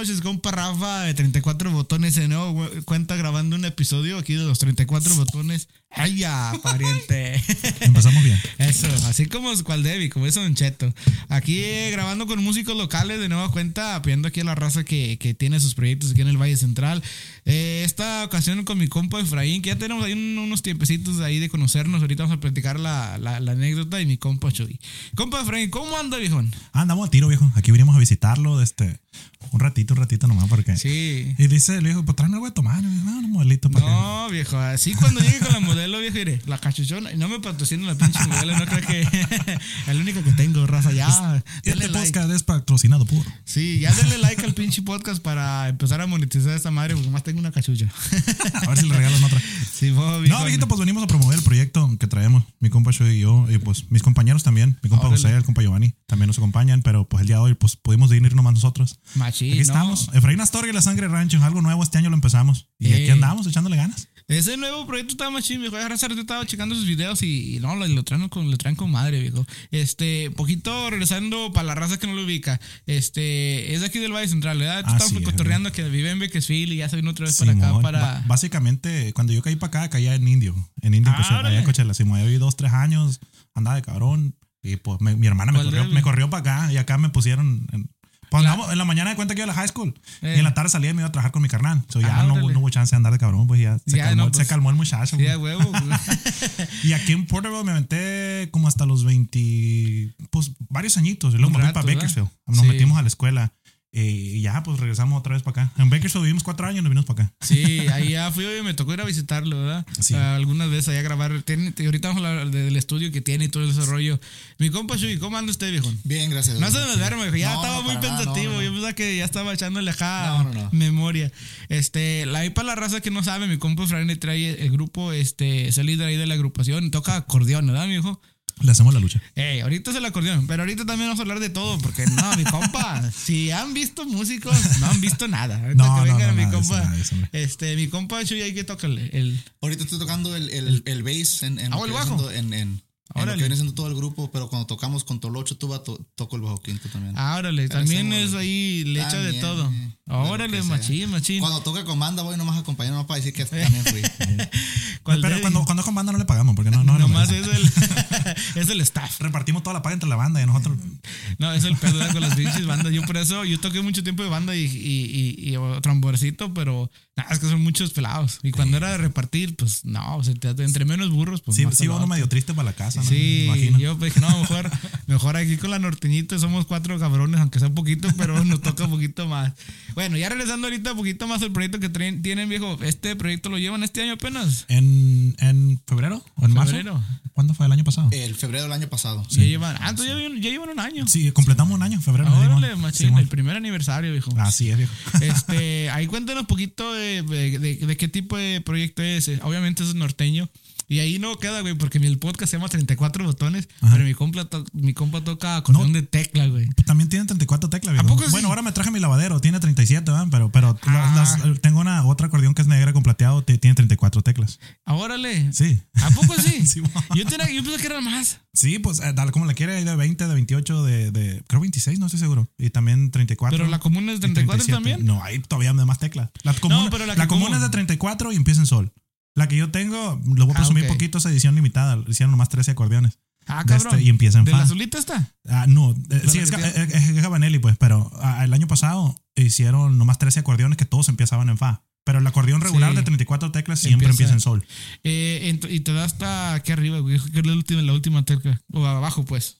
noches, compa Rafa de 34 botones de nuevo cuenta grabando un episodio aquí de los 34 botones. ¡Ay, ya, pariente! Empezamos bien. Eso, así como cual Debbie, como eso Don Cheto. Aquí eh, grabando con músicos locales de nueva cuenta, pidiendo aquí a la raza que, que tiene sus proyectos aquí en el Valle Central. Eh, esta ocasión con mi compa Efraín, que ya tenemos ahí un- unos tiempecitos ahí de conocernos. Ahorita vamos a platicar la, la, la anécdota y mi compa Chuy. Compa Efraín, ¿cómo anda, viejón? Andamos a tiro, viejo. Aquí vinimos a visitarlo este, un ratito, un ratito nomás porque... Sí. Y dice el viejo, pues tráeme algo de tomar. No, un modelito para que... No, viejo, así cuando llegue con la modelo, viejo, iré, la cachuchona, no me patrocina la pinche modelo, no creo que el único que tengo, raza, ya. Este denle like. podcast es patrocinado por... Sí, ya denle like al pinche podcast para empezar a monetizar esta madre, porque más tengo una cachucha. A ver si le regalan otra. Sí, vos, No, viejito, pues venimos a promover el proyecto que traemos. Mi compa Shoy y yo, y pues mis compañeros también. Mi compa. José, el compa Giovanni, también nos acompañan. Pero pues el día de hoy, pues pudimos ir nomás nosotros. Machín, Aquí no. estamos. Efraín Astorga y la Sangre Rancho. Algo nuevo este año lo empezamos. Y Eh. aquí andamos echándole ganas. Ese nuevo proyecto estaba machín, viejo. Ya hace rato estaba checando sus videos y, y no, lo, lo traen con, lo traen con madre, viejo. Este, poquito regresando para la raza que no lo ubica. Este, es de aquí del Valle Central, ¿verdad? Tú Ah, estabas cotorreando que vive en Bakersfield y ya se vino otra vez para acá Simón, para. básicamente, cuando yo caí para acá, caía en Indio. En Indio, Ah, en Coachella. Sí, me viví dos, tres años. Andaba de cabrón. Y pues me- mi hermana me ¿Cuál corrió, me corrió para acá. Y acá me pusieron. En, pues Claro. andamos- en la mañana de cuenta que iba a la high school. Eh. Y en la tarde salía y me iba a trabajar con mi carnal. So, ya Ah, no, no hubo chance de andar de cabrón. Pues ya, se, Ya, calmó, no, pues. se calmó el muchacho. Güey. huevo. güey. Y aquí en Porterville me aventé como hasta los 20, pues varios añitos. Y luego me fui para. Bakersfield. Nos Sí. metimos a la escuela. Eh, y ya, pues regresamos otra vez para acá. En Bakersfield vivimos cuatro años y nos vinimos para acá. Sí, ahí ya fui y me tocó ir a visitarlo, ¿verdad? Sí. Ah, algunas veces allá a grabar. Tiene- ahorita vamos a hablar del estudio que tiene y todo ese rollo. Mi compa Shui, ¿cómo anda usted, viejo? Bien, gracias. No se me duerme, viejo. Ya No, estaba no, muy nada, pensativo. no, no, Yo pensaba que ya estaba echándole acá No, no, no. memoria. Este, la ahí para la raza que no sabe, mi compa Efraín le trae el grupo, este, líder ahí de la agrupación. Toca acordeón, ¿verdad, mi hijo? Le hacemos la lucha. Ey, ahorita es el acordeón, pero ahorita también vamos a hablar de todo, porque no, mi compa, si han visto músicos, no han visto nada. Ahorita No, que no, vengan no, mi compa, nada eso, este, mi compa Chuy, hay que tocarle el, Ahorita estoy tocando el, el, el bass en, en Ah, el bajo. en, en, Órale. que viene siendo todo el grupo, pero cuando tocamos con Tolocho Tuba, to- toco el bajo quinto también. Ah, órale, Pero también es ahí, le echa de todo. Órale, machín, machín. Cuando toca con banda voy nomás a acompañar, para decir que también fui. ¿Cuál Pero cuando, cuando es con banda no le pagamos porque no, no, no Nomás es el, es el staff. Repartimos toda la paga entre la banda y nosotros. No, es el pedo con las pinches bandas. Yo por eso, yo toqué mucho tiempo de banda y, y, y, pero nada, es que son muchos pelados. Y cuando era de repartir, pues no, o sea, entre menos burros, pues Sí, más sí, uno medio triste para la casa, ¿no? Sí, imagino. yo pues, dije, no, mejor, mejor aquí con la norteñita somos cuatro cabrones, aunque sea poquito, pero nos toca un poquito más. Bueno, ya regresando ahorita un poquito más al proyecto que traen- tienen, viejo. ¿Este proyecto lo llevan este año apenas? ¿En, en febrero o en marzo? ¿Febrero? ¿Cuándo fue el año pasado? El febrero del año pasado. Ya llevan, ah, entonces ya, llevan- ya llevan un año. Sí, completamos un año en febrero. Órale, machín, el primer aniversario, viejo. Así es, viejo. Este, ahí cuéntanos un poquito de, de- qué tipo de proyecto es. Obviamente es norteño. Y ahí no queda, güey, porque mi podcast se llama 34 botones, Ajá. pero mi compa, mi compa toca acordeón de tecla, güey. También tiene 34 teclas, sí? Bueno, ahora me traje mi lavadero, tiene 37, ¿verdad? Pero, pero Ah. las- tengo una otra acordeón que es negra con plateado, te- tiene 34 teclas. Ah, órale. Sí. ¿A poco sí? Sí, yo, tenía, yo pensé que eran más. Sí, pues eh, dale como le quiere, hay de 20, de 28, de, de creo 26, no estoy seguro. Y también 34. Pero la común es y 34 37. también. No, hay todavía de más teclas. La común, pero la la común. es de 34 y empieza en sol. La que yo tengo, lo voy a Ah, presumir ok. poquito, esa edición limitada. Hicieron nomás 13 acordeones. Ah, cabrón. este, y empieza en ¿De fa. la azulita está? Ah, no, eh, sí, es, que es- es Gabanelli, pues, pero ah, el año pasado hicieron nomás 13 acordeones que todos empezaban en fa. Pero el acordeón regular Sí. de 34 teclas siempre Empieza- empieza en sol. Eh, y te da hasta aquí arriba, güey. Que es la última, la última tecla. O abajo, pues.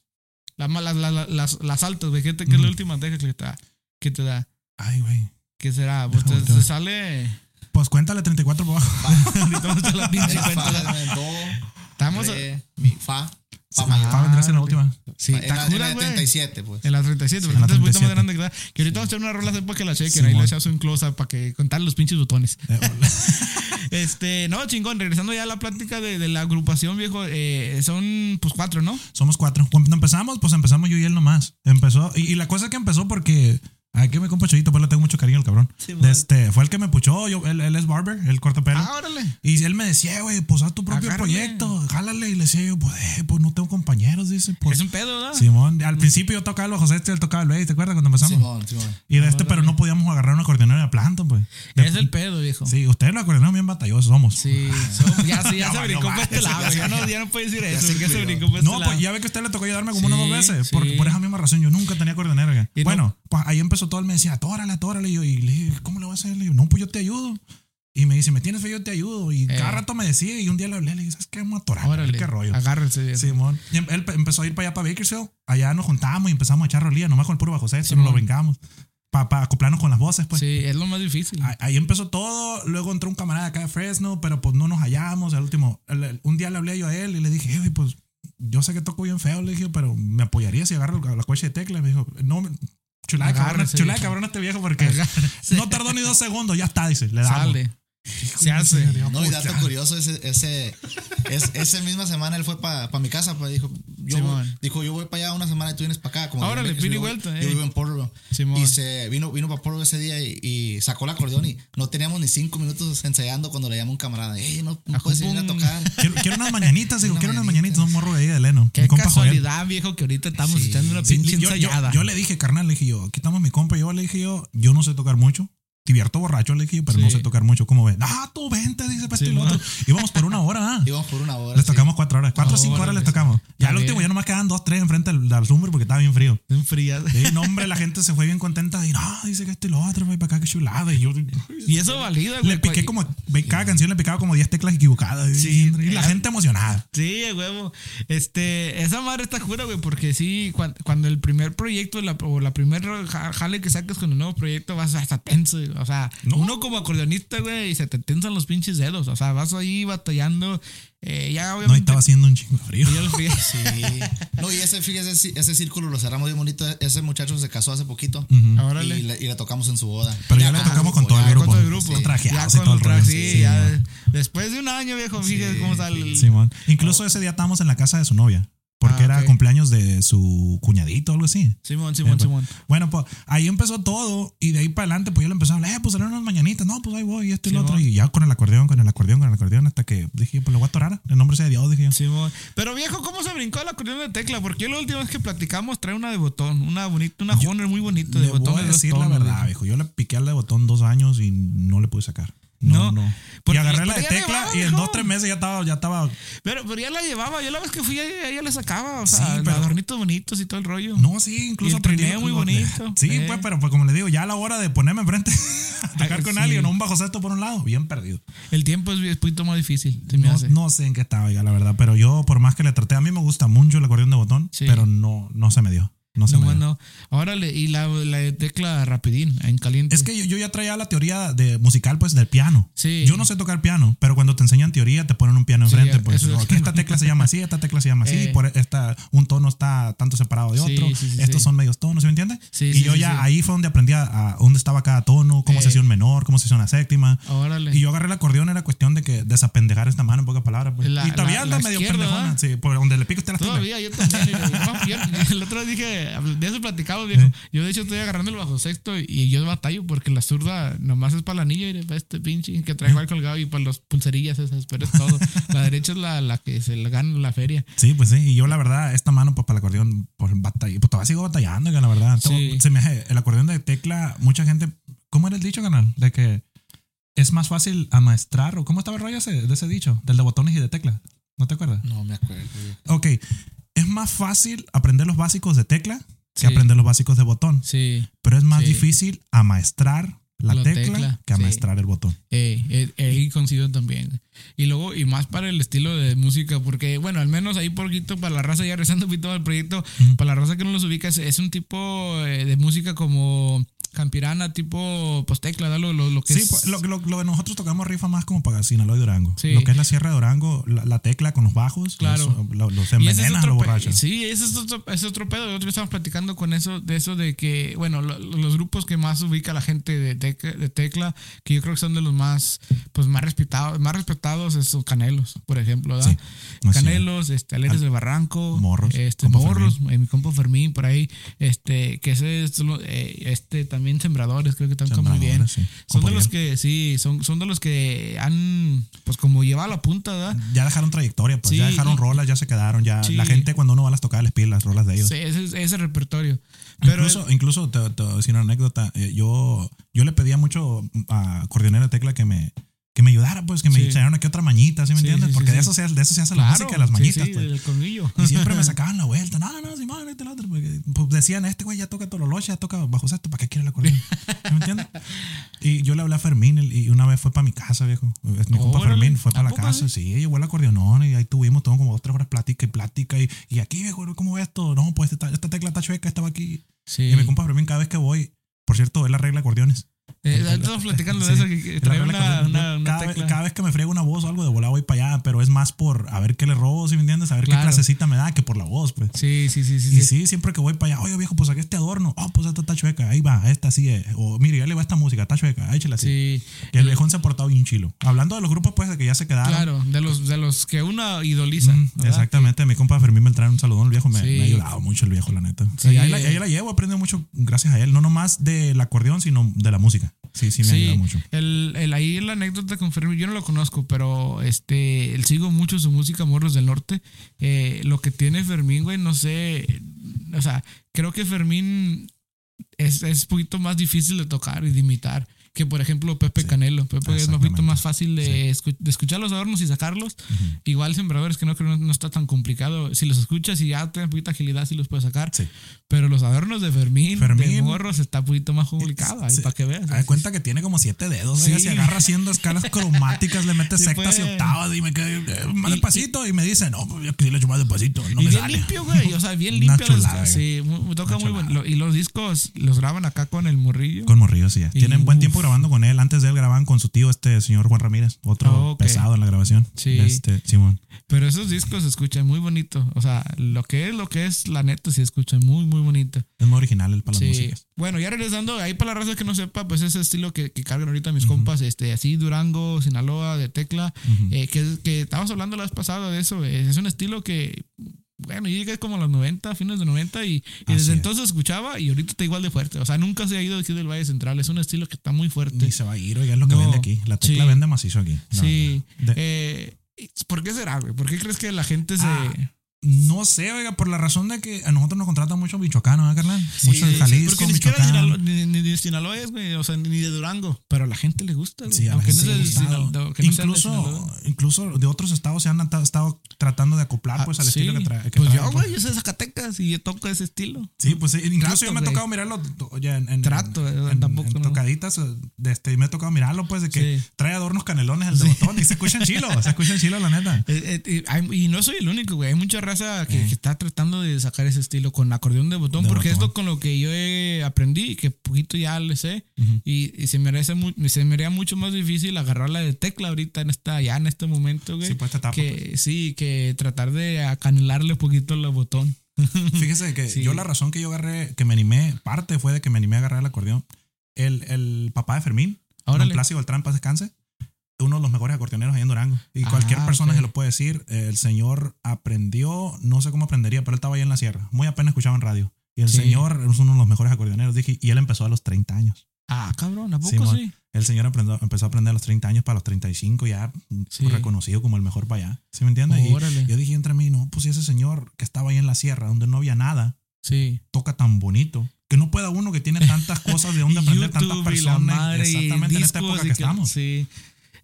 La, la- las, las altas, güey. ¿Qué, te- qué es la última tecla que te da? ¿Qué te da? Ay, güey. ¿Qué será? Pues te, te sale. Pues cuéntale 34 por abajo. Ahorita vamos a hacer la pinche cuenta. fa, Estamos. a- re, mi, fa, fa mayor. va a vendrá a ser la última. Sí, en, está la, en la güey. 37, pues. En la 37, Sí, pero en la ahorita es un poquito más 37. grande que da. Que ahorita vamos a hacer una rola para que la chequen. ahí le echamos un close-up para que contar los pinches botones. Eh, Este, no, chingón. Regresando ya a la plática de, de la agrupación, viejo. eh, son pues cuatro, ¿no? Somos cuatro. Cuando empezamos, pues empezamos yo y él nomás. Empezó. Y, y la cosa es que empezó porque Ay, que me compa Choyito, pues le tengo mucho cariño al cabrón. Sí, este, fue el que me puchó, yo, él, él es barber, él corta pelo. Ah, órale. Y él me decía, güey, pues haz tu propio Agárrale. proyecto, jálale. Y le decía yo, pues, eh, pues no tengo compañeros, dice. Pues, Es un pedo, ¿verdad? Simón, al principio yo tocaba el bajo sexto y él tocaba el ¿te acuerdas cuando empezamos? Simón, Simón. Y de este, pero no podíamos agarrar una coordinadora de planta, pues. De- Es el pedo, viejo. Sí, ustedes los acordeoneros bien batallosos somos. Sí, ya, sí, ya Ya se brincó para este lado. Ya no, ya no puede decir eso. se brincó para este No, lado. pues ya ve que a usted le tocó ayudarme como unas dos veces. sí. Por, por esa misma razón, yo nunca tenía coordinadora. No- Bueno, pues ahí empezó todo. Él me decía, tórale, tórale. Y yo, y le dije, ¿cómo le voy a hacer? Le digo, no, pues yo te ayudo. Y me dice, ¿me tienes fe? Yo te ayudo. Y cada rato me decía, y un día le hablé, le dije, ¿sabes qué? Vamos a atorar. ¿Qué rollo? agárrense. Simón. Y em- él pe- empezó a ir para allá, para Bakersfield. Allá nos juntábamos y empezamos a echar rolía, nomás con el puro bajo sexto, nos lo brincamos. Para acoplarnos con las voces, pues. Sí, es lo más difícil. Ahí- Ahí empezó todo. Luego entró un camarada acá de Fresno, pero pues no nos hallamos. Al último, el- el- un día le hablé yo a él y le dije, "Eh, pues yo sé que toco bien feo, le dije, pero me apoyaría si agarro la coche de tecla. Me dijo, no, chulada de cabrón, Agárrese, chulada cabrón este viejo porque Agárrese. no tardó ni dos segundos, ya está, dice, le damos. Sale. Se hace. No, y dato curioso, ese, ese, es, ese misma semana él fue para mi casa, pues dijo, yo, Simón. dijo, yo voy para allá una semana y tú vienes para acá. Como vive en pide vuelta, Yo eh. vivo en. Simón. Y se vino, vino para Portland ese día y, y sacó el acordeón y no teníamos ni cinco minutos ensayando cuando le llamó un camarada. Ey, no, no puedes venir a tocar. Quiero, quiero unas mañanitas, digo, Una quiero unas mañanita. mañanitas, un morro de ahí de Leno. Qué mi compa Joel. casualidad, viejo, que ahorita estamos Sí. echando una Sí, pinche yo, yo- ensayada. yo le dije, carnal, le dije yo, quitamos mi compa. Yo le dije yo, yo no sé tocar mucho. Divierto borracho, le dije pero no sé tocar mucho. ¿Cómo ves? Ah, tú vente, dice para Sí, esto y otro. Íbamos por una hora, ¿ah? Íbamos por una hora. Les sí. tocamos cuatro horas. Cuatro o cinco horas les tocamos. Ya al último bien. ya nomás quedaban dos, tres enfrente del Zumber porque estaba bien frío. En frías. Sí, no, hombre, la gente se fue bien contenta. Y no, dice que esto y lo otro, para acá, que chulada. Y yo Y eso valida, güey. le piqué como, cada canción le picaba como 10 teclas equivocadas. Sí. y la Eh, gente emocionada. Sí, a huevo. Este, esa madre está jura, güey, porque sí, cuan- cuando, el primer proyecto la, o la primer ja- jale que saques con el nuevo proyecto vas hasta tenso. güey. O sea, No. uno como acordeonista, güey, y se te tensan los pinches dedos. O sea, vas ahí batallando. eh, ya No, estaba haciendo un chingo de frío. y ya lo fui- Sí. No, y ese, fíjese, ese, ese círculo lo cerramos bien bonito. Ese muchacho se casó hace poquito. Órale. Y le, y le tocamos en su boda. Pero ya Ah, le tocamos con todo el Ya grupo. con todo el grupo. Sí. Trajeados Ya y todo el con rollo. sí, Sí, ya. Después de un año, viejo, fíjate cómo sale. el- Simón. Incluso ese día estábamos en la casa de su novia. Porque Ah, era cumpleaños de su cuñadito o algo así. Simón, Simón, Eh, Simón. Bueno, pues ahí empezó todo y de ahí para adelante pues yo le empecé a hablar, eh, pues salieron unas mañanitas, no, pues ahí voy y esto y lo otro y ya con el acordeón, con el acordeón, con el acordeón hasta que dije, pues le voy a atorar, en nombre sea de Dios, dije yo. Simón. Pero viejo, ¿cómo se brincó el acordeón de tecla? Porque yo la última vez que platicamos trae una de botón, una bonita, una Honor muy bonita de Le botón. voy a de decir la verdad, viejo. Yo le piqué al de botón dos años y no le pude sacar. No, No. no. Porque- y agarré la de tecla llevaba, y en dos, tres meses ya estaba, ya estaba. Pero, pero ya la llevaba, yo la vez que fui ella, ella le sacaba, o sea, Sí, pero- adornitos bonitos y todo el rollo. No, sí, incluso aprendí muy bonito. Sí, Eh. pues, pero pues como le digo, ya a la hora de ponerme enfrente a tocar Ay, con sí. alguien o un bajo sexto por un lado, bien perdido. El tiempo es un poquito más difícil, se me No, hace. no sé en qué estaba ya, la verdad, pero yo por más que le traté, a mí me gusta mucho el acordeón de botón, Sí. pero no, no se me dio. No se No, me órale, y la, la tecla rapidín, en caliente. Es que yo, yo ya traía la teoría de musical, pues, del piano. Sí. Yo no sé tocar piano, pero cuando te enseñan teoría, te ponen un piano Sí, enfrente. pues, eso es- oh, que esta tecla se llama así, esta tecla se llama así, Eh. por esta, un tono está tanto separado de Sí, otro, sí, sí, estos sí. son medios tonos, ¿sí me entiendes? Sí, y sí, yo sí, ya sí. ahí fue donde aprendí a, a dónde estaba cada tono, cómo Eh. se hacía un menor, cómo se hacía una séptima. Órale. Y yo agarré el acordeón, era cuestión de que desapendejar esta mano en pocas palabras. Pues. La- y todavía la- anda la medio pendejona. ¿verdad? Sí, por donde le pico usted la. Todavía, yo también. el otro día dije, de eso platicamos, viejo. Yo, de hecho, estoy agarrando el bajo sexto y, yo batallo porque la zurda nomás es para la anilla y para este pinche que traigo al colgado y para los pulserillas esas, pero es todo. la derecha es la, la que se le gana en la feria. Sí, pues sí. Y yo, la verdad, esta mano, pues para el acordeón, pues batallé. Pues todavía sigo batallando, que la verdad. Sí. Se me hace- el acordeón de tecla, mucha gente. ¿Cómo era el dicho, canal? De que es más fácil amaestrar, o cómo estaba el rollo ese, de ese dicho, del de botones y de tecla. ¿No te acuerdas? No me acuerdo. Ok. Es más fácil aprender los básicos de tecla que Sí. aprender los básicos de botón. Sí. Pero es más Sí. difícil amaestrar la, La tecla, tecla, que amaestrar el botón. Eh, eh, ahí coincido también. Y luego, y más para el estilo de música, porque, bueno, al menos ahí poquito para la raza, ya rezando un poquito al proyecto, para la raza que no los ubica, es, es un tipo eh, de música como campirana, tipo postecla, ¿da? Lo, lo, lo que Sí, es. pues, lo, lo, lo que nosotros tocamos rifa más como para Sinaloa y Durango. Sí. Lo que es la Sierra de Durango, la, la tecla con los bajos, Claro. los, lo- los es los borrachos. Sí, ese es otro, ese es otro pedo. Nosotros estamos platicando con eso, de eso de que, bueno, lo- los grupos que más ubica la gente de, tec- de tecla, que yo creo que son de los más, pues más respetados, más respetados, esos Canelos, por ejemplo, ¿verdad? Sí, Canelos, este, Aleres del Barranco, Morros, este, Morros, eh, mi compa Fermín por ahí, este, que ese eh, este también también Sembradores, creo que tocan muy bien. Sí. Son de los que, sí, son, son de los que han, pues como llevado la punta, ¿verdad? Ya dejaron trayectoria, pues Sí, ya dejaron rolas, ya se quedaron, ya Sí. la gente cuando uno va a las tocadas les pide las rolas de ellos. Sí, ese, ese repertorio. Pero incluso, incluso te, te voy a decir una anécdota. eh, yo, yo le pedía mucho a Cordionero de Tecla que me, que me ayudara, pues, que me Sí. enseñaran aquí otra mañita, ¿sí me Sí, entiendes? sí, Porque de, eso se, de eso se hace la claro, música de las mañitas, sí, pues. el colmillo. Y siempre me sacaban la vuelta. No, no, Simón, este el otro. Porque, pues, decían, este güey ya toca Tololoche, ya toca bajo sexto, ¿para qué quiere el acordeón? ¿Sí ¿Me entiendes? Y yo le hablé a Fermín y una vez fue para mi casa, viejo. Mi compa Órale, Fermín fue ¿a para la poco, casa. Sí, llevó el acordeonón y ahí tuvimos, todo como dos, tres horas plática y plática. Y, y aquí, viejo, ¿cómo ves esto? No, pues esta, esta tecla está chueca, estaba aquí. Y mi compa Fermín, cada vez que voy, por cierto, él arregla acordeones. Eh, estamos platicando Sí, de eso, que, trae una, una, cada, vez, tecla. cada vez que me friega una voz o algo de volada voy para allá, pero es más por a ver qué le robo, si me entiendes? A ver Claro. qué clasecita me da que por la voz, pues. Sí, sí, sí, sí. Y sí. sí, siempre que voy para allá, oye viejo, pues aquí este adorno, oh, pues esta está chueca, ahí va, esta sí es. O mire, ya le va esta música, está chueca, échela así. Sí, Y el viejón se ha portado bien chilo. Hablando de los grupos, pues, de que ya se quedaron. claro, de los, de los que uno idoliza. Mm, exactamente, mi compa Fermín Beltrán, un saludón, el viejo me, ha ayudado mucho el viejo, la neta. Y ahí, la, ahí la llevo, aprendo mucho gracias a él, no nomás del acordeón, sino de la música. Sí, sí, me ayuda mucho. El, el, ahí la anécdota con Fermín, yo no lo conozco, pero este, él sigo mucho su música, Morros del Norte. Eh, lo que tiene Fermín, güey, no sé, o sea, creo que Fermín es, es un poquito más difícil de tocar y de imitar que, por ejemplo, Pepe Sí, Canelo. Pepe es un poquito exactamente. más fácil de, escu- de escuchar los adornos y sacarlos. Igual Sembradores, que no creo no, no está tan complicado. Si los escuchas y ya tienes poquita agilidad, sí los puedes sacar. Sí. Pero los adornos de Fermín, de Fermín- Morros, está un poquito más complicado. Ahí Sí. para que veas. De cuenta que tiene como siete dedos. Sí. Sí. Se agarra haciendo escalas cromáticas, le mete Sí, sectas y octavas y me queda eh, más Y- despacito. Y, me dice, no, yo que sí le más despacito. No y me bien sale. limpio, güey. O sea, bien limpio. chulada, sí, muy- muy- toca Una muy bueno. Y los discos los graban acá con el morrillo. Con Morrillo, sí. Y Tienen buen tiempo grabando con él. Antes de él grababan con su tío, este señor Juan Ramírez. Otro Oh, pesado en la grabación. Sí. Este, Simón. Pero esos discos se escuchan muy bonito. O sea, lo que es, lo que es, la neta, sí escuchan muy, muy bonito. Es muy original el para las Sí. músicas. Bueno, ya regresando, ahí para la raza que no sepa, pues ese estilo que, que cargan ahorita mis compas, este, así Durango, Sinaloa, de tecla, eh, que, que estábamos hablando la vez pasada de eso, eh, es un estilo que, bueno, yo llegué como a los 90, fines de 90 y, y Así desde es. entonces escuchaba y ahorita está igual de fuerte, o sea, nunca se ha ido de aquí del Valle Central, es un estilo que está muy fuerte. Ni se va a ir, oiga, es lo que No. vende aquí. La tecla Sí. vende macizo aquí. sí. De- Eh, ¿Por qué será, güey? ¿Por qué crees que la gente se... Ah, No sé, oiga, por la razón de que a nosotros nos contratan mucho michoacano, ¿verdad, carnal? Sí, mucho de sí, Jalisco, porque ni siquiera ni, ni de Sinaloa es, güey, o sea, ni de Durango, pero a la gente le gusta, güey. Sí, a la aunque gente no le que no sea de incluso, Sinaloa. incluso de otros estados se han estado tratando de acoplar pues al Ah, estilo sí. que, trae. que Pues yo, pues. güey, yo soy de Zacatecas y yo toco ese estilo. Sí, pues sí, incluso Trato, yo me güey. tocado mirarlo oye, en, en- Trato, eh, en, tampoco, en tocaditas eh, de este, y me ha tocado mirarlo pues de que Sí. trae adornos canelones el de botón y se escuchan chilo, se escuchan chilo la neta. Eh, eh, y, no soy el único, güey. Hay mucha raza que, que está tratando de sacar ese estilo con acordeón de botón, De porque es botón. lo con lo que yo he aprendí y que poquito ya le sé. y, y se me hace se me haría mucho más difícil agarrarla de tecla ahorita en esta, ya en este momento, güey. Sí, pues, etapa, que, Sí, que tratar de acanelarle un poquito el botón. Fíjese que Sí. yo la razón que yo agarré, que me animé, parte fue de que me animé a agarrar el acordeón. El, el papá de Fermín, don Plácido Beltrán, paz descanse, uno de los mejores acordeoneros ahí en Durango. Y Ah, cualquier persona ok. se lo puede decir. El señor aprendió, no sé cómo aprendería, pero él estaba ahí en la sierra. Muy apenas escuchaba en radio. Y el Sí. señor es uno de los mejores acordeoneros. Dije, y él empezó a los 30 años. Ah, cabrón, ¿a poco sí? El señor aprendió- empezó a aprender a los 30 años para los 35, ya Sí. reconocido como el mejor para allá. ¿Sí me entiendes? Y yo dije entre mí, no, pues ese señor que estaba ahí en la sierra, donde no había nada, Sí. toca tan bonito. Que no pueda uno que tiene tantas cosas de donde Y aprender tantas YouTube personas. madre exactamente en esta época y que estamos. Sí.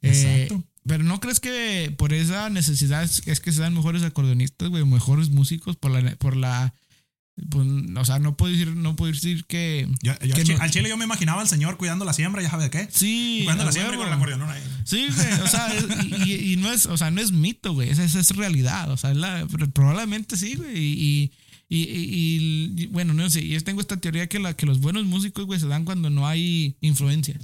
Eh, Exacto. pero no crees que por esa necesidad es, que sean mejores acordeonistas, güey, mejores músicos por la por la pues, o sea, no puedo decir no puedo decir que Yo- yo que al, chi- no- al chile yo me imaginaba al señor cuidando la siembra, ya sabe de qué. sí, Cuidando la siembra con el acordeón ahí. Sí, güey, o sea, es- y, y- no es, o sea, no es mito, güey, esa, es realidad, o sea, es la- probablemente sí, güey, y, y, y- y- y, bueno, no sé, yo tengo esta teoría que, la, que los buenos músicos, güey, se dan cuando no hay influencia.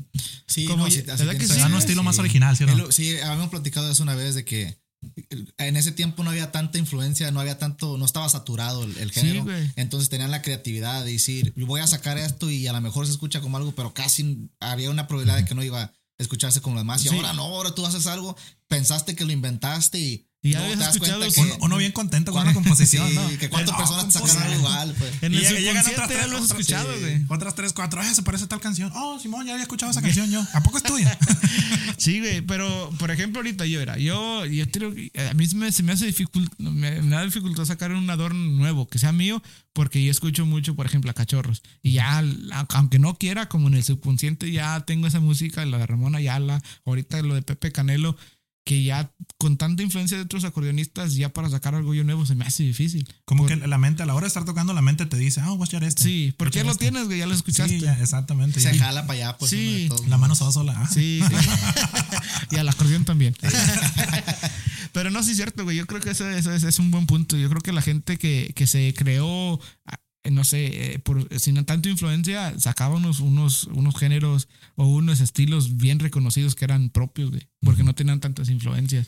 Sí, Como no, sí, ¿verdad que tienes sí, Se dan un güey? estilo más original, ¿sí o no? Sí, habíamos platicado eso una vez de que en ese tiempo no había tanta influencia, no había tanto, no estaba saturado el, el Sí, género. güey. entonces tenían la creatividad de decir, voy a sacar esto y a lo mejor se escucha como algo, pero casi había una probabilidad de que no iba a escucharse como lo demás. Y Sí. ahora no, ahora tú haces algo, pensaste que lo inventaste y Y ya No, habías escuchado su- Uno, uno bien contento con una composición, Sí, ¿no? que cuántas No, personas algo igual, pues. En Y el llega- llegan otras ya tres- lo escuchado, sí, güey. Otras tres, cuatro. Ay, se parece a tal canción. Oh, Simón, ya había escuchado esa canción yo. ¿A poco es tuya? Sí, güey, pero por ejemplo, ahorita yo era, yo, yo creo que a mí me, se me hace dificult, me, me da dificultad sacar un adorno nuevo que sea mío, porque yo escucho mucho, por ejemplo, a cachorros. Y ya, aunque no quiera, como en el subconsciente, ya tengo esa música, la de Ramón Ayala, ahorita lo de Pepe Canelo, que ya con tanta influencia de otros acordeonistas, ya para sacar algo yo nuevo se me hace difícil. Como Por- que la mente, a la hora de estar tocando, la mente te dice, ah, voy a echar este. Sí, porque ya lo este. tienes, güey, ya lo escuchaste. Sí, ya, exactamente. Se ya. jala para allá, pues. Sí. La mano se va sola. ah. Sí, sí. y al acordeón también. Pero no, sí es cierto, güey. Yo creo que eso, eso es, es un buen punto. Yo creo que la gente que, que se creó, no sé, eh, por, sin tanta influencia, sacaba unos, unos, unos géneros o unos estilos bien reconocidos que eran propios, güey. Porque no tenían tantas influencias.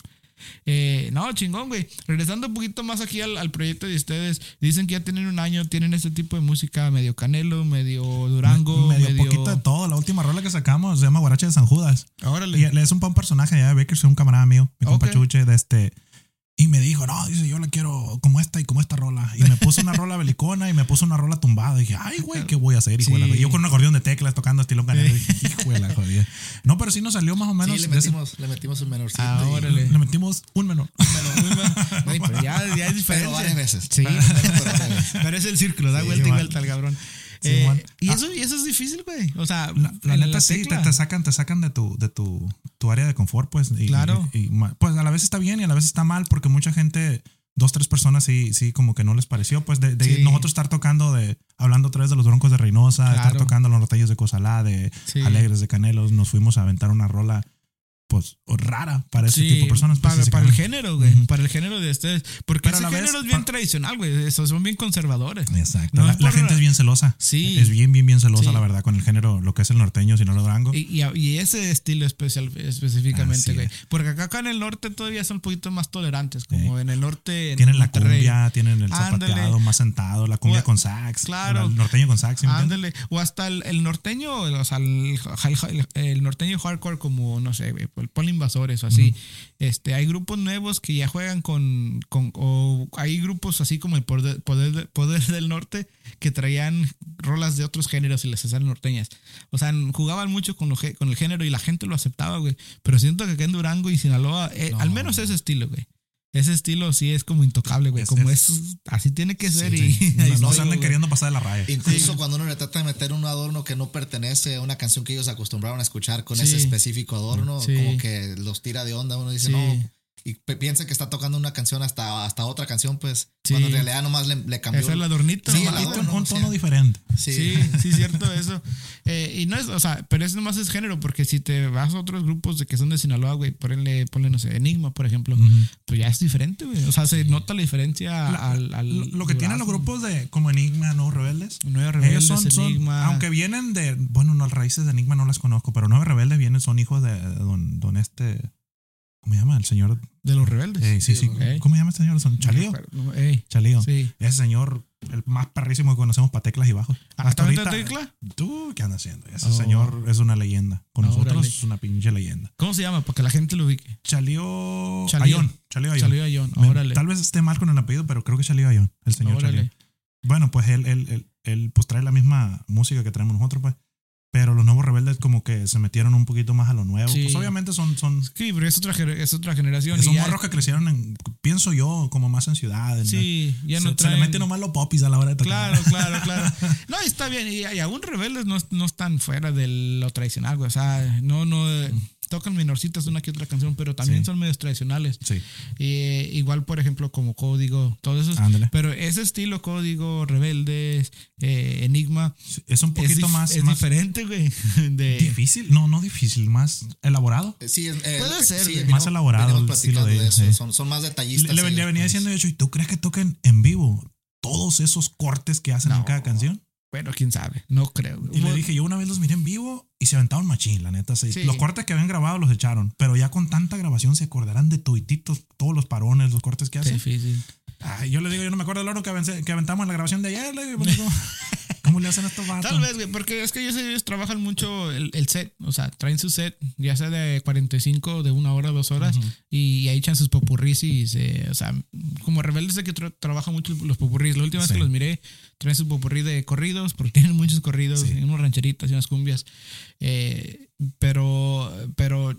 Eh, no, chingón, güey. Regresando un poquito más aquí al, al proyecto de ustedes, dicen que ya tienen un año, tienen este tipo de música medio canelo, medio durango, medio, medio. poquito de todo. La última rola que sacamos se llama Guaracha de San Judas. Órale. Y es un, pa- un personaje allá de Bakers, un camarada mío, mi compa Ok. Chuche, de este. Y me dijo, no, dice, yo la quiero como esta y como esta rola. Y me puso una rola belicona y me puso una rola tumbada. Y dije, ay, güey, ¿qué voy a hacer? Sí. Y yo con un acordeón de teclas tocando estilo canelo. Hijo de la jodida. No, pero sí nos salió más o menos. Sí, le ese- metimos, le metimos un menorcito. Ah, órale. le metimos un menor. Güey, pero ya, ya es diferente. Pero varias veces. Sí, Pero varias veces. pero es el círculo, da Sí, vuelta y vuelta al cabrón. Eh, y, Ah. eso, y eso es difícil, güey. O sea, La, la neta sí, te, sacan, te sacan de tu, de tu, tu área de confort, pues. Y, Claro. y- y ma- pues a la vez está bien y a la vez está mal porque mucha gente, dos, tres personas sí, sí, como que no les pareció. Pues de, de Sí. nosotros estar tocando de, hablando otra vez de los broncos de Reynosa, estar tocando los norteños de Cozalá, de Sí. Alegres de Canelos, nos fuimos a aventar una rola, pues, rara para ese Sí, tipo de personas. pues, para, el género, güey. Para el género de ustedes. Porque Pero ese vez, género es bien tradicional, güey. Esos son bien conservadores. Exacto. No la, gente es bien celosa. Sí. Es bien, bien, bien celosa, Sí. la verdad, con el género, lo que es el norteño, si no lo durango. Y, y, y ese estilo especial específicamente, Así güey. es. Porque acá, acá en el norte todavía son un poquito más tolerantes. Como en el norte. en Tienen la cumbia, tienen el Ándale. zapateado más sentado, la cumbia O- con sax. claro. El norteño con sax. ¿sí? Ándale. O hasta el, el norteño, o sea, el, el- el norteño hardcore, como, no sé, güey, el Pol Invasores o así. Este, hay grupos nuevos que ya juegan con, con. O hay grupos así como el Poder, Poder, Poder del Norte que traían rolas de otros géneros y les hacían norteñas. O sea, jugaban mucho con, lo, con el género y la gente lo aceptaba, güey. Pero siento que acá en Durango y Sinaloa, eh, No. al menos ese estilo, güey. Ese estilo sí es como intocable, güey. Es- Como es- es, así tiene que ser Sí, y sí. No, se güey. queriendo pasar de la raya. Incluso cuando uno le trata de meter un adorno que no pertenece a una canción que ellos acostumbraron a escuchar con Sí. ese específico adorno, Sí. como que los tira de onda. Uno dice, Sí. no. Y piensa que está tocando una canción hasta, hasta otra canción, pues. Sí. Cuando en realidad nomás le, le cambió. Ese es el adornito. Sí, Un adorno, un o sea. tono diferente. Sí. Sí, sí, cierto eso. Eh, y no es, o sea, pero eso nomás es género, porque si te vas a otros grupos de que son de Sinaloa, güey, ponle, ponle, no sé, Enigma, por ejemplo, pues ya es diferente, güey. O sea, se nota la diferencia La- al, al Lo, lo que tienen los grupos de como Enigma, Nuevos Rebeldes. Nueve Rebeldes, ellos son, son- Enigma. aunque vienen de, bueno, no, las raíces de Enigma no las conozco, pero Nueve Rebeldes vienen, son hijos de don, don este, ¿cómo se llama? El señor, De los rebeldes. eh, sí, sí, Ey. ¿cómo se llama este señor? Chalío. ey, Chalío. Sí. Ese señor, el más perrísimo que conocemos para teclas y bajos. ¿Ah, Hasta ahorita, tecla? ¿Tú qué andas haciendo? Ese Oh. señor es una leyenda. Con nosotros es una pinche leyenda. ¿Cómo se llama? Para que la gente lo ubique. Chalío Chalío. Ayón. Chalío Ayón. Chalío Ayón, órale. Tal vez esté mal con el apellido, pero creo que Chalío Ayón, el señor Órale. Chalío. Bueno, pues él, él, él, él, pues trae la misma música que traemos nosotros, pues. Pero los nuevos rebeldes como que se metieron un poquito más a lo nuevo. Sí. Pues obviamente son, son, Sí, pero es otra, es otra generación. son ya- morros que crecieron en, pienso yo, como más en ciudades. Sí, ya se, no se traen... le mete nomás los popis a la hora de tocar. Claro, claro, claro. No, está bien. Y, y aún rebeldes no, no están fuera de lo tradicional. O sea, no, no. eh, Tocan minorcitas una que otra canción, pero también Sí. son medios tradicionales. Sí, Eh, igual, por ejemplo, como Código, todo eso. ándale. Pero ese estilo, Código, Rebeldes, eh, Enigma, Es un poquito más, es más diferente, güey. De, difícil. No, no difícil, más elaborado. Sí, eh, Puede ser, sí, Más elaborado el estilo de. Son, son más detallistas. Le, le venía, ellos, venía pues. diciendo, de hecho, ¿y tú crees que toquen en vivo todos esos cortes que hacen en cada canción? Bueno, quién sabe. No creo. Y le dije, yo una vez los miré en vivo y se aventaron machín, la neta. sí. Sí. Los cortes que habían grabado los echaron, pero ya con tanta grabación se acordarán de toititos, todos los parones, los cortes que hacen. difícil. Ay, yo le digo, yo no me acuerdo del oro que, que aventamos en la grabación de ayer. le digo, pues, ¿cómo, ¿Cómo le hacen estos vatos? Tal vez, güey, porque es que ellos, ellos trabajan mucho el, el set, o sea, traen su set, ya sea de 45, de una hora, dos horas, y ahí echan sus popurris y se, o sea, como rebeldes de que tra- trabajan mucho los popurris. La última vez que los miré, traen su popurrí de corridos, porque tienen muchos corridos, Sí. unos rancheritas y unas cumbias. Eh, pero, pero,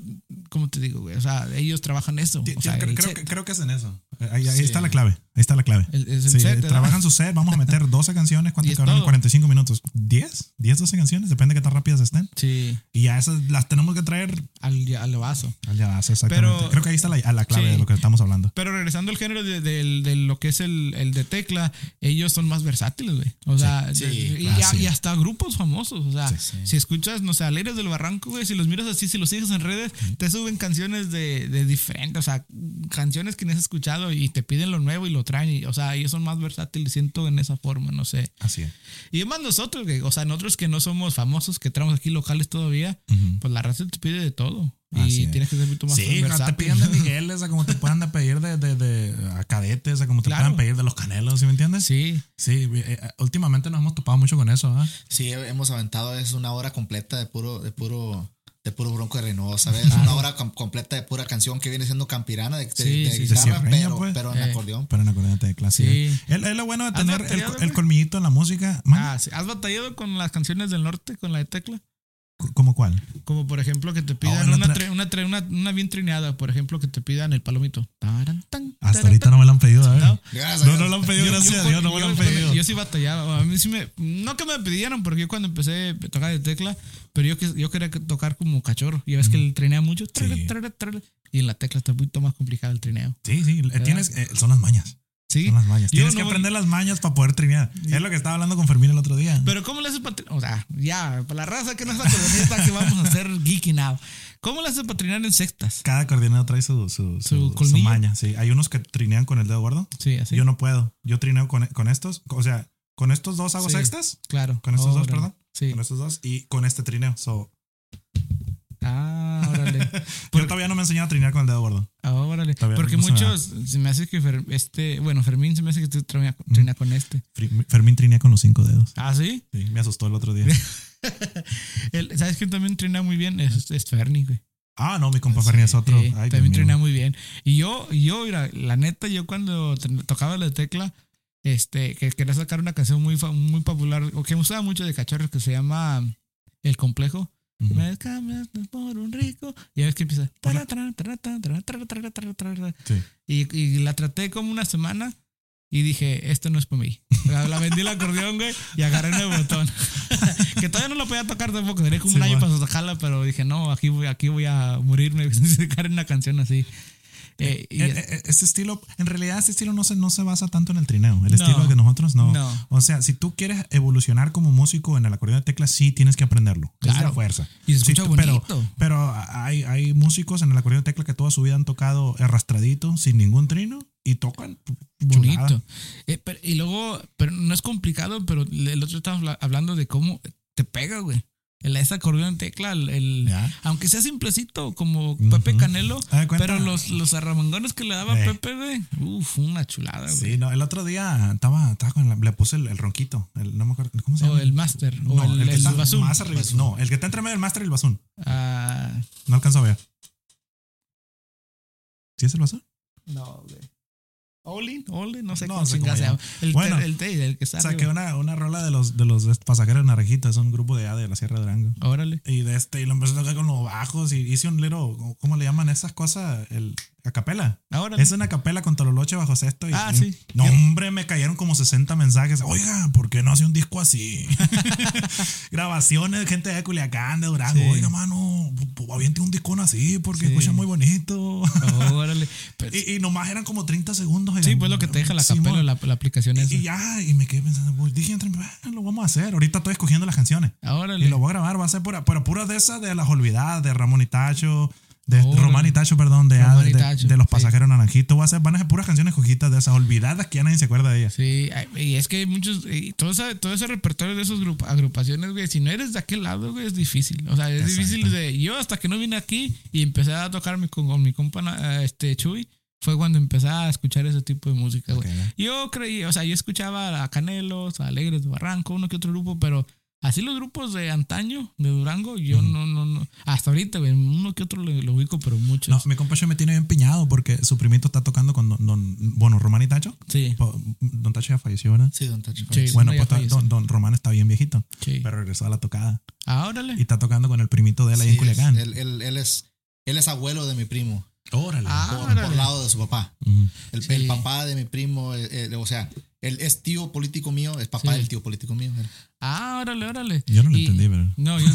¿cómo te digo, güey? O sea, ellos trabajan eso. Ti- O sea, creo, creo creo que hacen eso. Ahí, ahí Sí. está la clave. Ahí está la clave. El- es el Sí, set, ¿verdad? trabajan su set, vamos a meter 12 canciones, Y ¿cuántas es cabrones? todo. 45 minutos. ¿10? ¿10, 12 canciones? Depende de qué tan rápidas estén. Sí, Y ya esas las tenemos que traer al, al vaso. al llavazo, exactamente. Pero- Creo que ahí está la, a la clave Sí. de lo que estamos hablando. Pero regresando al género de, del- de lo que es el, el de tecla, ellos son más versátiles, güey. O sea, sí, de- y, claro, ya- sí. y hasta grupos famosos. O sea, Sí, sí. si escuchas, no sé, Alegres del Barranco, güey, si los miras así, si los sigues en redes, te suben canciones de, de diferentes, o sea, canciones que no has escuchado y te piden lo nuevo y lo traen. y, o sea, ellos son más versátiles, siento en esa forma, no sé. Así es. Y además nosotros, o sea, nosotros que no somos famosos, que traemos aquí locales todavía, Ujú. pues la raza te pide de todo. Así y es. tienes que ser poquito más Sí, cuando te piden de Migueles, a como te puedan de pedir de, de, de a cadetes, a como te Claro. puedan pedir de los canelos, ¿sí me entiendes? Sí. Sí, eh, eh, últimamente nos hemos topado mucho con eso, ¿ah? Sí, hemos aventado es una hora completa de puro, de puro, de puro bronco de Renault, ¿sabes? Una hora com- completa de pura canción que viene siendo campirana de, de- Sí, de sí, sí. guitarra, De cierreña, pero, pues. pero en Eh. acordeón. Pero en acordeón de clase. Sí. Es, lo bueno de ¿Has tener el, el colmillito en la música. Ah, sí. ¿Has batallado con las canciones del norte, con la de tecla? ¿Cómo cuál? Como por ejemplo que te pidan Oh, una, una, tre- una, una bien trineada, por ejemplo que te pidan el palomito. Taran, tan, Hasta taran, ahorita tan. no me lo han pedido, ¿eh? No. Gracias No, no lo han pedido, Yo- gracias yo- a Dios, no me yo- lo han yo- pedido. Yo sí batallaba. A mí sí me. No que me pidieran, porque yo cuando empecé a tocar de tecla, pero yo, yo quería que- tocar como cachorro. Y ves que el trinea mucho. trara, Sí. trara, trara, y en la tecla está un poquito más complicado el trineo. Sí, sí, eh, tienes, eh, son las mañas. Sí. Son las mañas. Yo Tienes no que voy- aprender las mañas para poder trinear. Es lo que estaba hablando con Fermín el otro día. Pero ¿cómo le haces para O sea, ya, para la raza que no es acordeonista, que vamos a hacer geeky now. ¿Cómo le haces para trinear en sextas? Cada acordeonero trae su, su, Su su, su maña. Sí, hay unos que trinean con el dedo gordo. Sí, así. Yo no puedo. Yo trineo con, con estos. O sea, con estos dos hago Sí. sextas. Claro. Con estos dos, Órale. perdón. Sí. Con estos dos. Y con este trineo. So, Ah, órale. yo todavía no me he enseñado a trinear con el dedo gordo. Ah, órale. Todavía Porque no me muchos se me hace que Fer- este, bueno, Fermín se me hace que tú trinea, trinea con este. Fermín trinea con los cinco dedos. Ah, sí. Sí, me asustó el otro día. El- ¿Sabes quién también trinea muy bien? Es, es Ferni, güey. ah, no, mi compa es otro. Sí, Ay, Dios también mío. trinea muy bien. Y yo, yo, mira, la neta, yo cuando tocaba la tecla, este, que quería sacar una canción muy, muy popular, o que me gustaba mucho de cachorros, que se llama El Complejo. Uh -huh. Me cambias por un rico. Y ves que empieza. Y, y, la traté como una semana y dije, esto no es para mí. La vendí el acordeón, güey, y agarré el botón. que todavía no lo podía tocar tampoco. Tenía como un año bueno. para sacarla, pero dije, no, aquí voy, aquí voy a morirme sacar una canción así. Eh, y- Eh, eh, Este estilo, en realidad este estilo no se, no se basa tanto en el trineo. El No. estilo de nosotros no. No. O sea, si tú quieres evolucionar como músico en el acordeón de teclas, sí tienes que aprenderlo. Es la fuerza. Y se escucha Sí, bonito. pero hay, hay músicos en el acordeón de tecla que toda su vida han tocado arrastradito, sin ningún trino, y tocan bonito. Eh, pero- y luego, pero no es complicado, pero el otro estábamos habla- hablando de cómo te pega, güey. El, ese acordeón en tecla, el, el- aunque sea simplecito, como Ujú. Pepe Canelo, pero los, los arramangones que le daba Eh. Pepe, güey, uf, una chulada, güey. Sí, no, el otro día estaba, estaba con la- le puse el, el ronquito. El, no me acuerdo. ¿Cómo se llama? O el Master, o No, el, el que el está basún. más arriba. No, el que está entre medio del máster y el basún. Ah, No alcanzo a ver. ¿Sí es el basún? no, güey. Olin, Olin, no sé No cómo se llama. El, Bueno, el, que está Saqué arriba. una, una rola de los, de los pasajeros de es un grupo de A de la Sierra de Durango. Órale. Y de este, y lo empecé a tocar con los bajos y hice un little, ¿cómo le llaman esas cosas? El acapela. Órale. Es una capela con Tololoche bajo sexto. Y, Ah, y- sí. No, hombre, me cayeron como 60 mensajes. Oiga, ¿por qué no hace un disco así? Grabaciones de gente de Culiacán, de Durango. Sí. Oiga, mano, pues aviente un discón así porque Sí. escucha muy bonito. Órale. Pero- y, y nomás eran como 30 segundos. sí, pues lo que te deja la capela, la, la aplicación esa. Y, ya, y me quedé pensando, pues, dije entre "Ah, lo vamos a hacer. Ahorita estoy escogiendo las canciones. Órale. Y lo voy a grabar, va a ser pura, pero pura de esas de las olvidadas, de Ramón y Tacho, de Órale. Román y Tacho, perdón, de, Román de, Tacho, de los sí. pasajeros naranjitos. Va a ser, van a ser puras canciones cojitas de esas olvidadas que ya nadie se acuerda de ellas. Sí, y es que hay muchos, y todo, ese, todo ese repertorio de esas grup- agrupaciones, güey, si no eres de aquel lado, güey, es difícil. O sea, es Exacto. difícil de. Yo hasta que no vine aquí y empecé a tocarme con, con mi compa, este Chuy, Fue cuando empecé a escuchar ese tipo de música, güey. Ok. Yo creí, o sea, yo escuchaba a Canelos, a Alegres de Barranco, uno que otro grupo, pero así los grupos de antaño, de Durango, yo no, no, no. Hasta ahorita, güey, uno que otro lo, lo ubico, pero muchos. No, mi compa Che me tiene bien piñado porque su primito está tocando con don, don- bueno, Román y Tacho. Sí, Don Tacho ya falleció, ¿verdad? Sí, Don Tacho. Sí. Bueno, pues está- falleció. don, don Román está bien viejito, sí. pero regresó a la tocada Ah, órale. y está tocando con el primito de él ahí Sí, en Culiacán. es- él, él- él es, él es abuelo de mi primo, Órale. Ah, por, órale. por lado de su papá. Ujú. El, Sí. el papá de mi primo, eh, eh, o sea, él es tío político mío, es papá Sí. del tío político mío. Ah, órale, órale. Yo no lo Y- entendí, pero. No, yo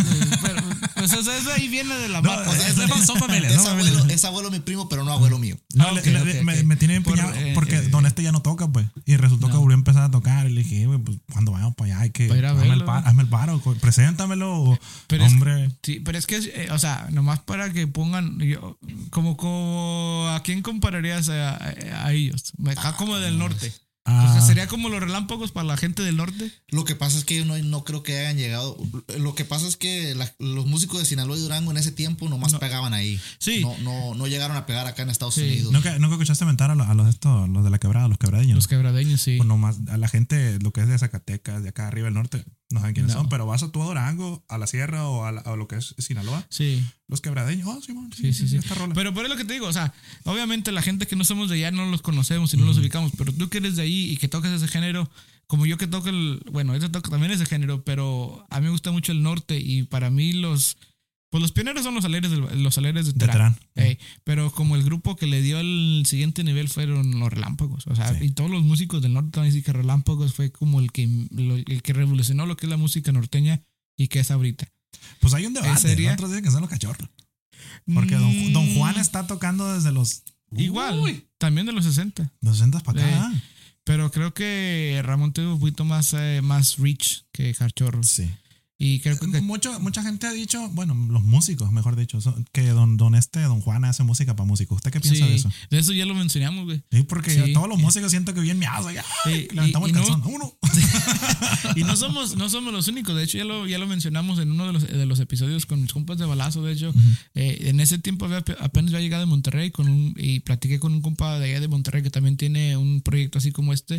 pero, pues eso, eso ahí viene de la No, marca. o sea, es- son familias, es, son abuelo, es abuelo mi primo, pero no abuelo mío. No, Ah, le- ok, le- ok, me, ok. me tiene bien Por, eh, porque eh, Don Este ya no toca, pues. Y resultó que No. volvió a empezar a tocar. Y le dije, güey, pues cuando vayamos para allá hay que. Para ir a hazme, el verlo. par- hazme el paro, preséntamelo. Pero es- hombre. Sí, pero es que, eh, o sea, nomás para que pongan, yo, como, como, ¿a quién compararías a, a- a ellos? Acá como del norte. O sea, ah, sería como los relámpagos para la gente del norte. Lo que pasa es que yo no, no creo que hayan llegado. Lo que pasa es que la- los músicos de Sinaloa y Durango en ese tiempo nomás No. pegaban ahí. Sí. No, no, no llegaron a pegar acá en Estados Sí. Unidos. ¿Nunca, nunca escuchaste mentar a los, a los, estos, los de la quebrada, los quebradeños? Los quebradeños, sí. Pues nomás a la gente, lo que es de Zacatecas, de acá arriba del norte, no saben quiénes No. son, pero vas a tu Durango, a la sierra o a, la- a lo que es Sinaloa, Sí. los quebradeños, oh, Simón, Sí, sí, sí. esta rola. Pero por eso lo que te digo, o sea, obviamente la gente que no somos de allá no los conocemos y no los ubicamos, pero tú que eres de ahí y que tocas ese género, como yo que toco el, bueno, yo toco también ese género, pero a mí me gusta mucho el norte y para mí los, pues los pioneros son los aleres, del- los aleres de de Terán. Ey, pero como el grupo que le dio el siguiente nivel fueron los relámpagos. O sea, Sí. y todos los músicos del norte también dicen que relámpagos fue como el que, lo- el que revolucionó lo que es la música norteña y que es ahorita. Pues hay un debate, sería- otros dicen que son los cachorros. Porque don, don Juan Mm, está tocando desde los... Igual, Uy, también de los 60. los 60 para acá. Eh, Pero creo que Ramón tuvo un poquito más, eh, más reach que Cachorros. Sí. Y creo que. Mucho, mucha gente ha dicho, bueno, los músicos, mejor dicho, que don, don este, don Juan hace música para músicos. ¿Usted qué piensa sí, de eso? de eso ya lo mencionamos, güey. Sí, porque Sí. yo- todos los músicos siento que bien miados. ya, Sí, levantamos y- el y no- calzón. Uno. Y no somos, no somos los únicos. De hecho, ya lo, ya lo mencionamos en uno de los, de los episodios con mis compas de balazo. De hecho, eh, en ese tiempo apenas había llegado de Monterrey con un, y platiqué con un compa de allá de Monterrey que también tiene un proyecto así como este,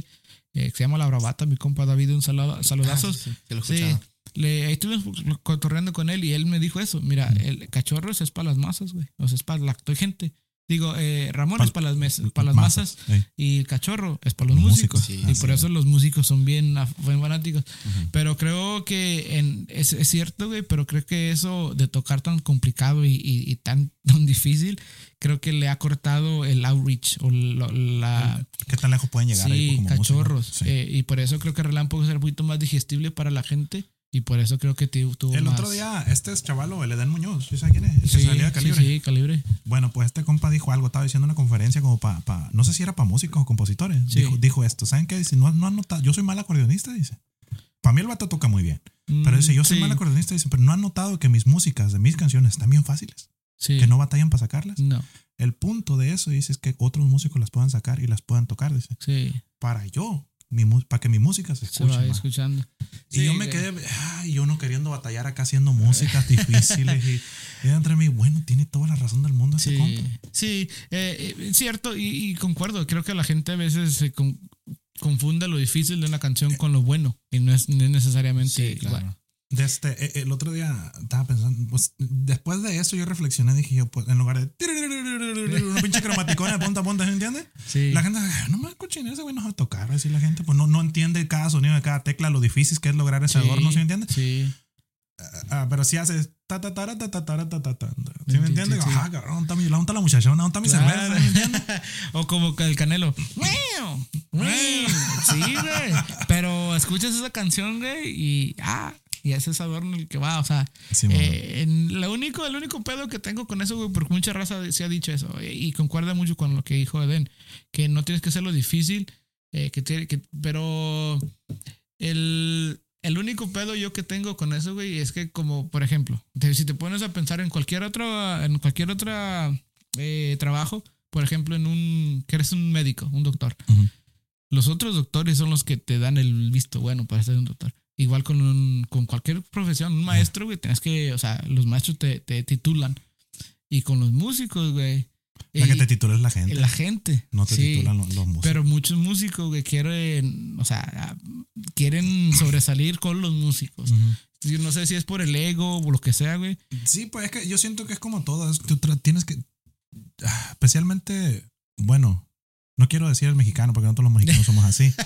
eh, que se llama La Bravata. Mi compa David, un saludo, saludazos. Ah, sí, sí, le, ahí estuvimos cotorreando con él y él me dijo eso. Mira, el cachorro es para las masas, güey. O sea, es para la gente. Digo, eh, Ramón Pa- es para las, mes- para las masas Ey. y el cachorro es para los, Los músicos. músicos, y sí, por sí. eso los músicos son bien, bien fanáticos. Pero creo que en, es, es cierto, güey, pero creo que eso de tocar tan complicado y, y- y tan, tan difícil, creo que le ha cortado el outreach o lo- la... ¿Qué tan lejos pueden llegar ahí Sí, como músicos? cachorros. Sí. Eh, y por eso creo que Relámpagos era un poquito más digestible para la gente. Y por eso creo que tu- tuvo El más- otro día, este es chavalo, el Eden Muñoz, ¿sí sabe quién es? El que Sí, salía de sí, calibre. sí, calibre. Bueno, pues este compa dijo algo, estaba diciendo una conferencia como para, no sé si era para músicos o compositores. Sí. Dijo, dijo esto, ¿saben qué? Dice, no, no han notado, yo soy mal acordeonista, dice. Para mí el vato toca muy bien. Pero dice, yo soy Mm, Sí, mal acordeonista, dice, pero no han notado que mis músicas de mis canciones están bien fáciles, Sí. que no batallan para sacarlas. No, El punto de eso, dice, es que otros músicos las puedan sacar y las puedan tocar, dice. sí. Para yo, mi, mu- para que mi música se Se escuche. va más. escuchando. Y Sí, yo me quedé, ay, yo no queriendo batallar acá haciendo músicas difíciles. Y, y entre mí, bueno, tiene toda la razón del mundo ese Sí, compa. sí, eh, eh, cierto, y, y concuerdo. Creo que la gente a veces se con- confunde lo difícil de una canción con lo bueno. Y no es, no es necesariamente Sí, claro. igual. De este, eh, el otro día estaba pensando, pues después de eso yo reflexioné, dije yo, pues en lugar de una pinche cromaticona de punta a punta, ¿se entiende? Sí. La gente, "Ay, no me escuchen ese güey, no va a tocar, así la gente, pues no, no entiende cada sonido de cada tecla, lo difícil que es lograr ese Sí, adorno, ¿sí me entiende? Sí. Ah, pero si haces ta ta ta ta ta ta ta ta ta ¿sí Sí, me entiende? sí, sí. Ah, cabrón, ¿dónde está mi, ¿dónde está la muchacha? ¿Dónde está mi cerveza? ¿Sí me entiende? o como el canelo. Sí, güey. Pero escuchas esa canción, güey, y ah, y ese es adorno el que va. O sea, Sí, eh, en lo único, el único pedo que tengo con eso, güey, porque mucha raza se ha dicho eso, eh, y concuerda mucho con lo que dijo Eden, que no tienes que hacerlo difícil, eh, que, tiene- que pero el, el único pedo yo que tengo con eso, güey, es que como, por ejemplo, te- si te pones a pensar en cualquier otro, en cualquier otra eh, trabajo, por ejemplo, en un, que eres un médico, un doctor, los otros doctores son los que te dan el visto bueno para ser un doctor. Igual con, un- con cualquier profesión, un maestro, güey, tienes que, o sea, los maestros te, te titulan. Y con los músicos, güey, La que Y- te titula es la gente. La gente. no te sí. titulan los, los músicos. Pero muchos músicos que quieren, o sea, quieren sobresalir con los músicos. Ujú. Yo no sé si es por el ego o lo que sea, güey. Sí, pues es que yo siento que es como todo. es- tú tienes que. Especialmente, bueno, no quiero decir el mexicano porque nosotros los mexicanos somos así.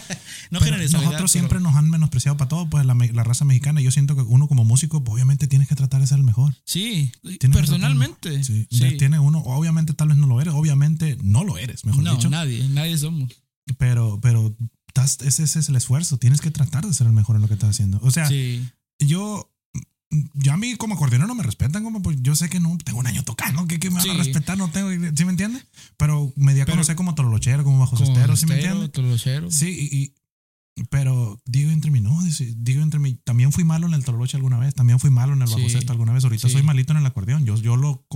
No pero nosotros pero- siempre nos han menospreciado para todo, pues la, raza mexicana. Yo siento que uno como músico, pues, obviamente tienes que tratar de ser el mejor. Sí, personalmente. Sí. Tiene uno, obviamente tal vez no lo eres, obviamente no lo eres, mejor no, dicho. nadie, nadie somos. Pero, pero ese, ese es el esfuerzo. Tienes que tratar de ser el mejor en lo que estás haciendo. O sea, Sí, yo. Ya a mí como acordeonero no me respetan, como pues yo sé que no tengo un año tocando, que, que me van a respetar, no tengo, ¿sí me entiendes? Pero me di a conocer como tololochero, como bajo como sostero, ¿sí me entiendes? Sí, y- pero digo entre mí, no, digo entre mí, también fui malo en el tololoche alguna vez, también fui malo en el bajo Sí. alguna vez, ahorita Sí. soy malito en el acordeón, yo, yo lo...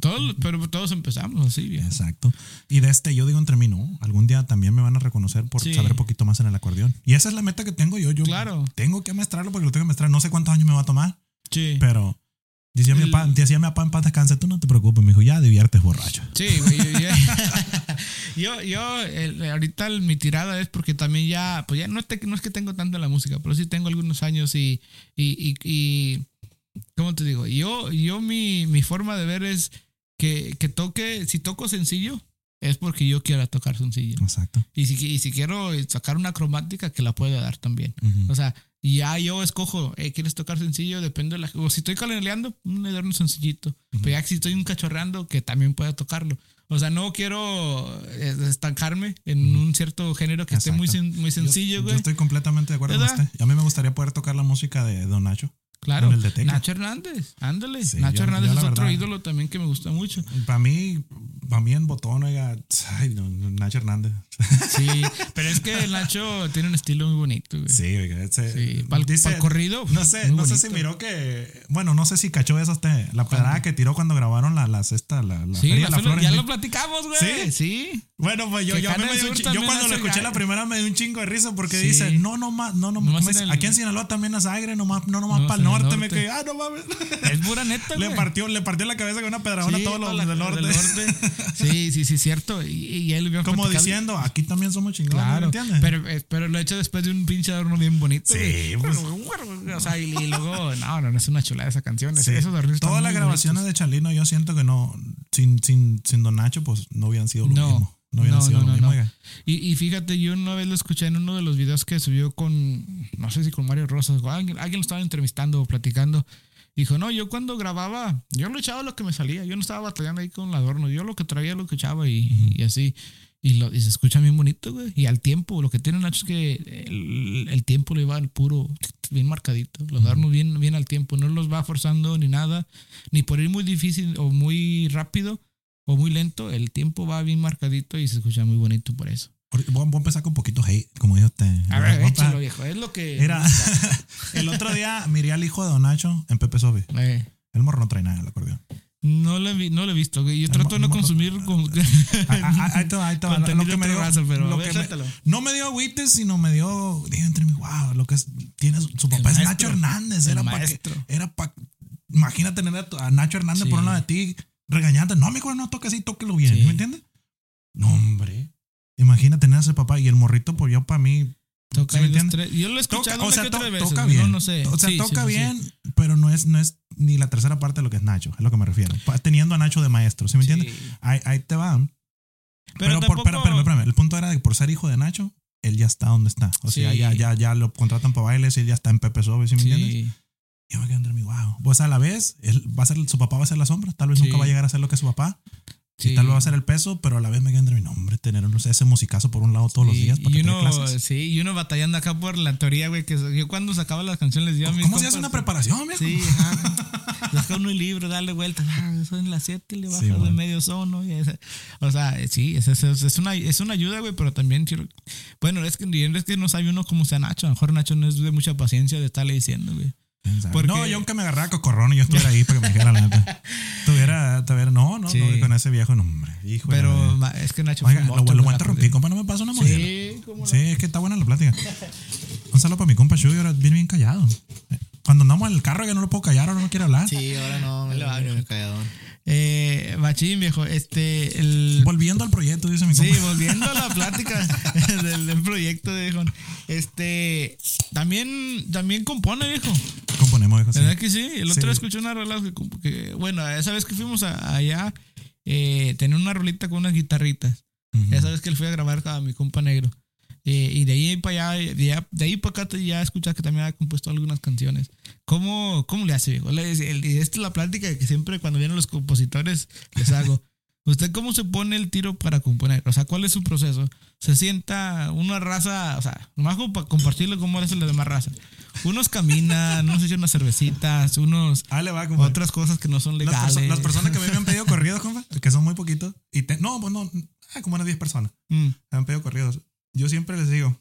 Todos, pero todos empezamos así, viejo. Exacto. Y de este yo digo entre mí, no, algún día también me van a reconocer por Sí. saber poquito más en el acordeón. Y esa es la meta que tengo yo, yo Claro. tengo que maestrarlo porque lo tengo que maestrar, no sé cuántos años me va a tomar. Sí. Pero decía mi El- papá, decía mi papá en paz descanse, tú no te preocupes, me dijo, ya diviertes borracho. Sí, güey. Yo, yo, yo, el- ahorita el- mi tirada es porque también ya, pues ya no, te- no es que tengo tanto la música, pero sí tengo algunos años y, y, y, y ¿cómo te digo? Yo, yo mi, mi forma de ver es que, que toque, si toco sencillo, es porque yo quiera tocar sencillo. Exacto. Y si, y si quiero sacar una cromática, que la pueda dar también. O sea, ya yo escojo, eh, ¿quieres tocar sencillo? Depende de la... O si estoy calendaleando, un un sencillito. Pero ya si estoy un cachorreando, que también pueda tocarlo. O sea, no quiero eh, estancarme en un cierto género que esté muy, muy sencillo, güey. Yo estoy completamente de acuerdo con usted. A mí me gustaría poder tocar la música de Don Nacho. Claro. con el de. Nacho Hernández, ándale. Sí, Nacho yo- Hernández yo es otro verdad- ídolo también que me gusta mucho. Para mí, para mí en botón, oiga, ay, no, no, Nacho Hernández. Sí, pero es que Nacho tiene un estilo muy bonito, güey. Sí, oiga, ese. Sí, pa'l- dice- pa'l corrido, No sé, no sé si miró que. Bueno, no sé si cachó eso usted. La pedrada que tiró cuando grabaron la, las esta, la, la Sí, Feria la flor- ya lo platicamos, güey. ¿Sí? Sí. Bueno, pues yo, yo, me dio un yo cuando lo escuché la primera me dio un chingo de risa porque Sí. dice, no, no más, no, no, el- aquí en Sinaloa también es aire, no más, no, nomás No, para el el norte, me norte. quedé, ah, no mames. Es pura neta, le güey. partió, le partió la cabeza con una pedradona a todos los del norte. Sí, sí, sí, cierto. Y, y él Como platicado- diciendo, aquí también somos chingones, ¿me Claro, entiendes? pero, eh, pero lo he hecho después de un pinche adorno bien bonito. Sí, pues. O sea, y, y luego, no, no, no es una chulada esa canción. Sí. Esos Todas las grabaciones de Chalino, yo siento que no, sin, sin, sin Don Nacho, pues no hubieran sido lo No, mismo. No no, sido no, mismo, no. Y, y fíjate, yo una vez lo escuché en uno de los videos que subió con, no sé si con Mario Rosas, o alguien, alguien lo estaba entrevistando o platicando. Dijo, no, yo cuando grababa, yo lo echaba lo que me salía, yo no estaba batallando ahí con el adorno, yo lo que traía lo que echaba y, y así. Y, lo, y se escucha bien bonito, güey. Y al tiempo, lo que tiene Nacho es que el, el tiempo le va al puro, bien marcadito. Los adornos bien, bien al tiempo, no los va forzando ni nada, ni por ir muy difícil o muy rápido o muy lento, el tiempo va bien marcadito y se escucha muy bonito por eso. Voy, a empezar con poquito hate, como dijo usted. A ver, échalo, viejo. Es lo que. Mira, el otro día miré al hijo de Don Nacho en Pepe Sobe. Eh, El morro no trae nada en el acordeón. no, lo no lo he visto, güey. Yo El trato de no consumir con, Ah, ah, Ahí te va, ahí te va. Lo que me dio, raza, pero lo que me- no me dio agüites, sino me dio, dije entre mí, wow, lo que es, tiene su, papá es maestro. Nacho Hernández. Era para era para, imagínate tener a, Nacho Hernández Sí. por un lado de ti, regañando, no, mi hijo, no toque así, tóquelo bien, Sí. ¿me entiendes? No, hombre. Imagínate tener a ese papá y el morrito, pues yo para mí, Toca ¿Sí tres. Yo lo he toca, escuchado o una sea, que to- otra vez. toca bien. No, no sé. O sea, Sí, toca sí, bien, pero no es, no es ni la tercera parte de lo que es Nacho, es lo que me refiero. Teniendo a Nacho de maestro, ¿sí me entiendes? Ahí, ahí te va. Pero, Pero, por, tampoco- pero, espérame, espérame. El punto era de que por ser hijo de Nacho, él ya está donde está. O sea, ya, ya, ya lo contratan para bailes y él ya está en Pepe Sobe, ¿sí me entiendes? Yo me quedé entre mí, wow. Pues a la vez, él va a ser, su papá va a ser la sombra. Tal vez Sí. nunca va a llegar a ser lo que es su papá. Sí. Tal vez va a ser el peso, pero a la vez me quedé entre mí, no, hombre, tener ese musicazo por un lado todos los días para que uno, clases. sí, y uno batallando acá por la teoría, güey, que yo cuando sacaba las canciones les decía a mis ¿Cómo se hace compas, una preparación, viejo? Sí, ajá. Saca uno el libro, darle vueltas. Ah, son las 7, le bajas Sí, de medio sono. Y o sea, sí, es, es, es una, es una ayuda, güey, pero también quiero. Bueno, es que, es que no sabe uno cómo sea Nacho. A lo mejor Nacho no es de mucha paciencia de estarle diciendo, güey. Porque- No, yo aunque me agarrara cocorrón y yo estuviera ahí para que me dijera la neta. Tuviera, tuviera, no, no, Sí. no, con ese viejo, no, hombre. Hijo la Pero es que Nacho Oiga, lo, lo voy a interrumpir, compa, no me pasa una modelo. Sí, no. Sí, es que está buena la plática. Un saludo para mi compa Chuy, ahora viene bien callado. Cuando andamos en el carro ya no lo puedo callar, ahora no quiere hablar. Sí, ahora no, me lo lo hago. calladón. Eh, machín, viejo. Este, el. Volviendo al proyecto, dice mi Sí, compa. volviendo a la plática del, del proyecto, viejo. Este, también, también compone, viejo. Componemos, viejo, sí. ¿Verdad que sí? El otro Sí. día escuché una rola que, que- bueno, esa vez que fuimos a- allá, eh, tenía una rolita con unas guitarritas. Ujú. Esa vez que él fui a grabar a mi compa negro. Eh, y de ahí para allá, de, de ahí para acá ya escuché que también ha compuesto algunas canciones. ¿Cómo, cómo le hace, viejo? Le- el- esta es la plática que siempre cuando vienen los compositores les hago. ¿Usted cómo se pone el tiro para componer? O sea, ¿cuál es su proceso? ¿Se sienta una raza, o sea, nomás como para compartirlo cómo es la demás raza? Unos caminan, unos echan unas cervecitas, unos Ah, le va, otras cosas que no son Las, legales. perso- las personas que a mí me han pedido corridos, compa, que son muy poquitos. Y te- no, pues no, ah, como unas 10 personas Mm, me han pedido corridos. Yo siempre les digo,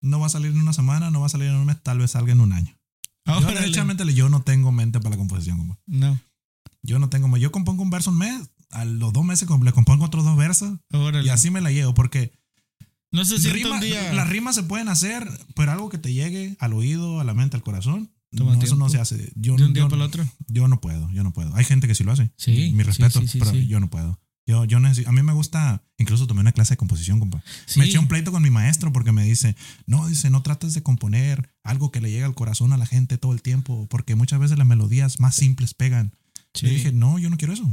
no va a salir en una semana, no va a salir en un mes, tal vez salga en un año. Yo, órale. derechamente, yo no tengo mente para la composición, compa. No, Yo no tengo, yo compongo un verso un mes, a los dos meses le compongo otros dos versos órale. y así me la llevo porque no se siente rima- un día. las rimas se pueden hacer, pero algo que te llegue al oído, a la mente, al corazón, Toma no, eso no se hace. Yo, de un día yo- para el otro. yo no puedo, yo no puedo. Hay gente que sí lo hace. Sí, Mi respeto, sí, sí, pero yo no puedo. Yo, yo necesito, a mí me gusta, incluso tomé una clase de composición, compa. Sí. Me eché un pleito con mi maestro porque me dice, no, dice, no trates de componer algo que le llegue al corazón a la gente todo el tiempo, porque muchas veces las melodías más simples pegan. Sí. Le dije, no, yo no quiero eso.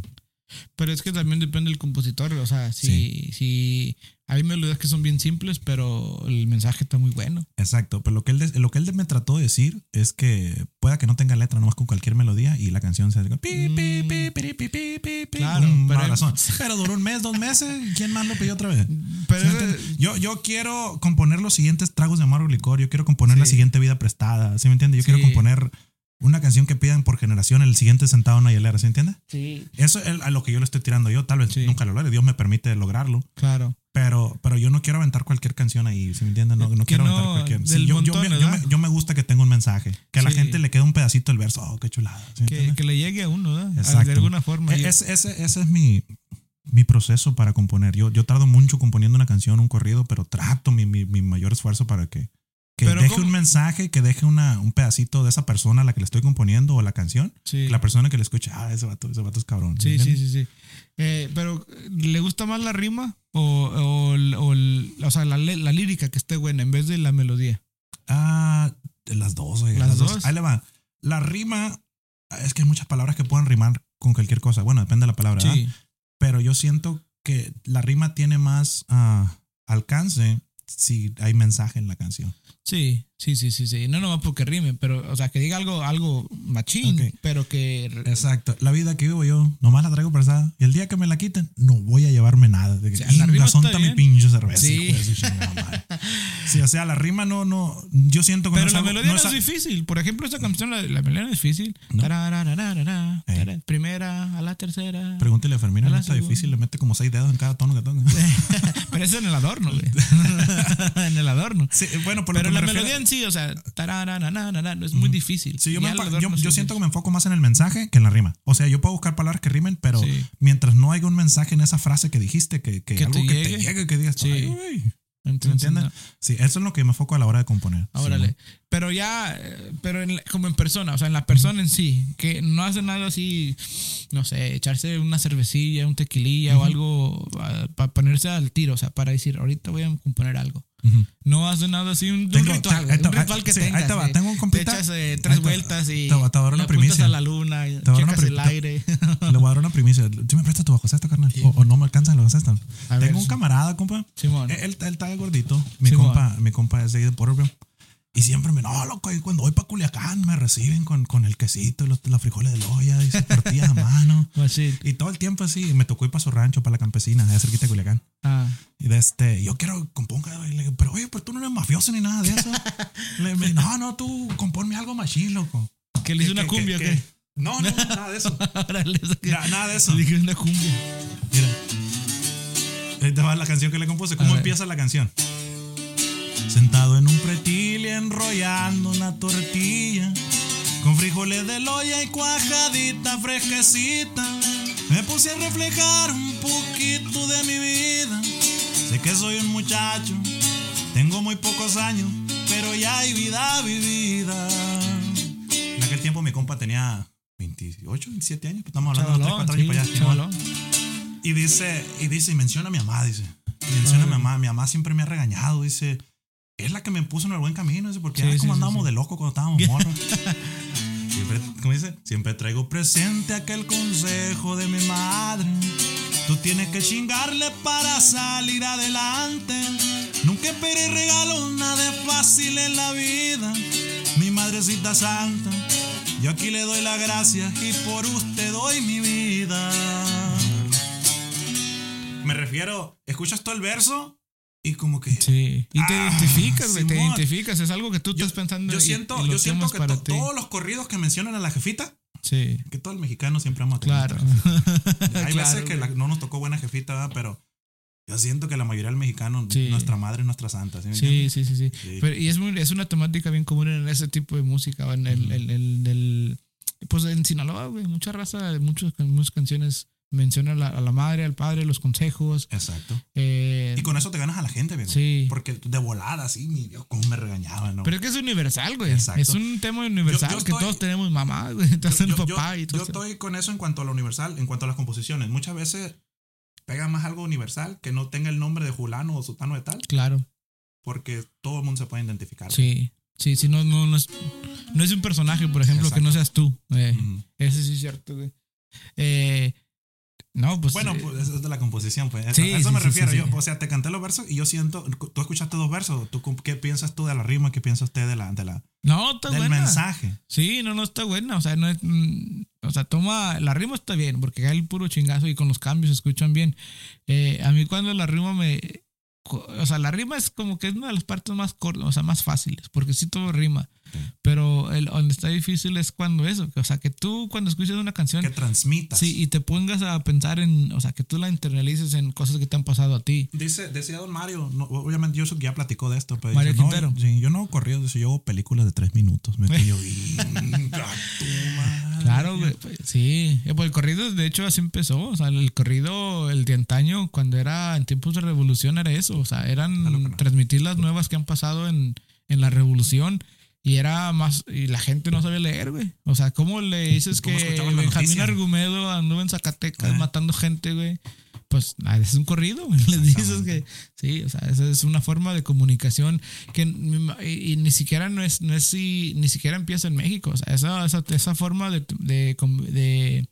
Pero es que también depende del compositor. O sea, si, si hay melodías que son bien simples, pero el mensaje está muy bueno. Exacto, pero lo que él, lo que él me trató de decir es que pueda que no tenga letra, nomás con cualquier melodía y la canción se hace pi, pi, pi, pi, pi, pi, pi, pi, Claro, un pero- abrazón. Pero duró un mes, dos meses, ¿quién más lo pidió otra vez? Pero ¿Sí yo, yo quiero componer los siguientes tragos de amargo licor, yo quiero componer la Sí. siguiente vida prestada, ¿sí me entiendes? Yo Sí. quiero componer una canción que pidan por generación el siguiente sentado en una hielera, ¿sí entiendes? sí, Eso es a lo que yo le estoy tirando yo, tal vez Sí. nunca lo logre, Dios me permite lograrlo, claro. pero, pero yo no quiero aventar cualquier canción ahí, ¿sí me entiendes? No, quiero no, aventar cualquier. sí, del yo, yo montón, me, yo, me, yo me gusta que tenga un mensaje, que a la gente le quede un pedacito del verso, oh, qué chulada. ¿sí me Que, que le llegue a uno, ¿verdad? Exacto. De alguna forma. E- ese, ese, ese es mi, mi proceso para componer. Yo, yo tardo mucho componiendo una canción, un corrido, pero trato mi, mi, mi mayor esfuerzo para que, que Pero deje ¿cómo? un mensaje, que deje una, un pedacito de esa persona a la que le estoy componiendo o la canción. sí. Que la persona que le escuche, ah, ese vato, ese vato es cabrón. Sí, ¿me sí, sí, sí. Eh, pero, ¿le gusta más la rima o, o, o o sea, la, la lírica que esté buena en vez de la melodía? Ah, las dos, oiga, Las dos. Ahí le va. La rima, es que hay muchas palabras que pueden rimar con cualquier cosa. Bueno, depende de la palabra. ¿verdad? Sí. Pero yo siento que la rima tiene más ah, alcance si hay mensaje en la canción. Sí, sí, sí, sí, sí. No nomás porque rime, pero, o sea, que diga algo, algo machín, Ok. pero que. Exacto. La vida que vivo yo, nomás la traigo pesada. Y el día que me la quiten, no voy a llevarme nada. De que, sea, la rima "Inga, son está mi bien". pinche cerveza. Sí. hijo de su chingada madre". Sí, o sea, la rima no, no. Yo siento que Pero no es la melodía no es es, difícil. Por ejemplo, esta canción, la, la melodía no es difícil. No. Tararararara, Eh. Primera a la tercera. Pregúntele a Fermina, A no está segunda. difícil, le mete como seis dedos en cada tono que toca. Pero eso en el adorno, güey. en el adorno. Sí, bueno, por lo Pero la refiero- melodía en sí, o sea, no es muy difícil. Sí, yo, me yo, sí yo siento que me enfoco más en el mensaje que en la rima. O sea, yo puedo buscar palabras que rimen, pero Sí. mientras no haya un mensaje en esa frase que dijiste, que, que, Que algo te que llegue. te llegue, que digas, Sí. "Ay, güey". ¿Me Entonces, entiendes? no. Sí, eso es lo que me enfoco a la hora de componer. Sí, Órale. ¿no? Pero ya, pero en como en persona, o sea, en la persona en sí, que no hace nada así, no sé, echarse una cervecilla, un tequililla o algo para ponerse al tiro, o sea, para decir, ahorita voy a componer algo. Ujú. No hace nada así, un, un Tengo- ritual, te- ahí güey, te un ritual que sí, ahí tengas. te va, eh. tengo un compita- Te echas eh, ahí tres te- vueltas y te va- te va a dar una primicia. a la luna, Te va checas el aire. Le voy a dar una primicia. ¿Tú me prestas tu bajo sexta, carnal? O, o no me alcanza el bajo sexta. A ver, Tengo un sí. camarada, compa. Simón. Él, él, él está gordito. Mi Simón. compa, mi compa es de ahí de Porterville. Y siempre me, no, loco, y cuando voy para Culiacán me reciben con, con el quesito los, los frijoles de loya y sus tortillas a mano. Machín. Y todo el tiempo así, me tocó ir para su rancho, para la campesina, allá cerquita de Culiacán. Ah, Y de este, yo quiero componga, y le digo, pero oye, pues tú no eres mafioso ni nada de eso. le, me, no, no, tú componme algo machín, loco. que le hizo una Que- que- cumbia, ¿o que- qué? No, no, nada de eso. Que- Na- nada de eso. Le dije una cumbia. Mira. Te va la canción que le compuse. ¿Cómo empieza la canción? Sentado en un pretil y enrollando una tortilla con frijoles de loya y cuajadita fresquecita. Me puse a reflejar un poquito de mi vida. Sé que soy un muchacho, tengo muy pocos años, pero ya hay vida vivida. La aquel tiempo mi compa tenía 28, 27 años. Pues estamos hablando de 3, Chavalón, 4 años para allá. Y dice, y dice, y menciona a mi mamá, dice. Menciona a mi mamá. Mi mamá siempre me ha regañado, dice. Es la que me puso en el buen camino, porque Sí, sí, cómo sí, andábamos de loco cuando estábamos morros. Siempre, ¿cómo dice? Siempre traigo presente aquel consejo de mi madre. Tú tienes que chingarle para salir adelante. Nunca esperé regalo, nada es fácil en la vida. Mi madrecita santa, yo aquí le doy las gracias y por usted doy mi vida. Me refiero, escuchas todo el verso y como que Sí. Y te Ah, identificas, güey. Te identificas. Es algo que tú estás pensando. yo y- siento, y lo yo siento que para to- todos los corridos que mencionan a la jefita, Sí. que todo el mexicano siempre ama a Claro. Hay Claro, veces que la- no nos tocó buena jefita, ¿verdad? pero yo siento que la mayoría del mexicano, Sí. nuestra madre es nuestra santa. ¿sí? Sí, sí, sí, sí. Sí. Pero, y es, muy, es una temática bien común en ese tipo de música. En el, el- el- el- pues en Sinaloa, güey, mucha raza, muchas, muchas canciones mencionan a la, a la madre, al padre, los consejos. Exacto. eh, Y con eso te ganas a la gente, viejo. Sí. Porque de volada, así, mi Dios, cómo me regañaban, ¿no? pero es que es universal, güey. Exacto. Es un tema universal Yo- yo que estoy- todos tenemos mamá, güey. Entonces yo, papá y todo yo estoy con eso en cuanto a lo universal, en cuanto a las composiciones. Muchas veces pega más algo universal que no tenga el nombre de Julano o Sutano de tal, Claro, porque todo el mundo se puede identificar. sí. Sí, sí, no, no, no, es, no es un personaje, por ejemplo, que no seas tú. eh. Ese sí es cierto, güey. Eh, no, pues. Bueno, eh, pues eso es de la composición, pues. Sí, a eso sí, me sí, refiero yo. O sea, te canté los versos y yo siento. Tú escuchaste dos versos. ¿Tú, ¿Qué piensas tú de la rima? ¿Qué piensa usted de la, de la, no, está del buena. mensaje? Sí, no, no está buena. O sea, no es, mm, o sea, toma. La rima está bien, porque cae el puro chingazo y con los cambios se escuchan bien. Eh, a mí cuando la rima me. O sea, la rima es como que es una de las partes más cortas, o sea, más fáciles, porque sí todo rima. Sí. Pero el, donde está difícil es cuando eso. O sea, que tú cuando escuchas una canción. Que transmitas. Sí, y te pongas a pensar en, o sea, que tú la internalices en cosas que te han pasado a ti. Dice, decía don Mario, no, obviamente yo ya platicó de esto, pero Mario dice, no, Quintero. sí, yo no dice, yo hago películas de tres minutos. Me quedé Claro, güey. Sí. Eh, Pues el corrido, de hecho, así empezó. O sea, el corrido, el de antaño, cuando era en tiempos de revolución, era eso. O sea, eran no. transmitir las nuevas que han pasado en, en la revolución. Y era más. Y la gente no sabía leer, güey. O sea, ¿cómo le dices ¿Cómo que Benjamín? Argumedo anduvo en Zacatecas matando gente, güey? Pues ah, es un corrido. Les dices que. Sí, o sea, esa es una forma de comunicación que y, y ni siquiera no es, no es si, ni siquiera empieza en México. O sea, esa, esa, esa forma de, de, de,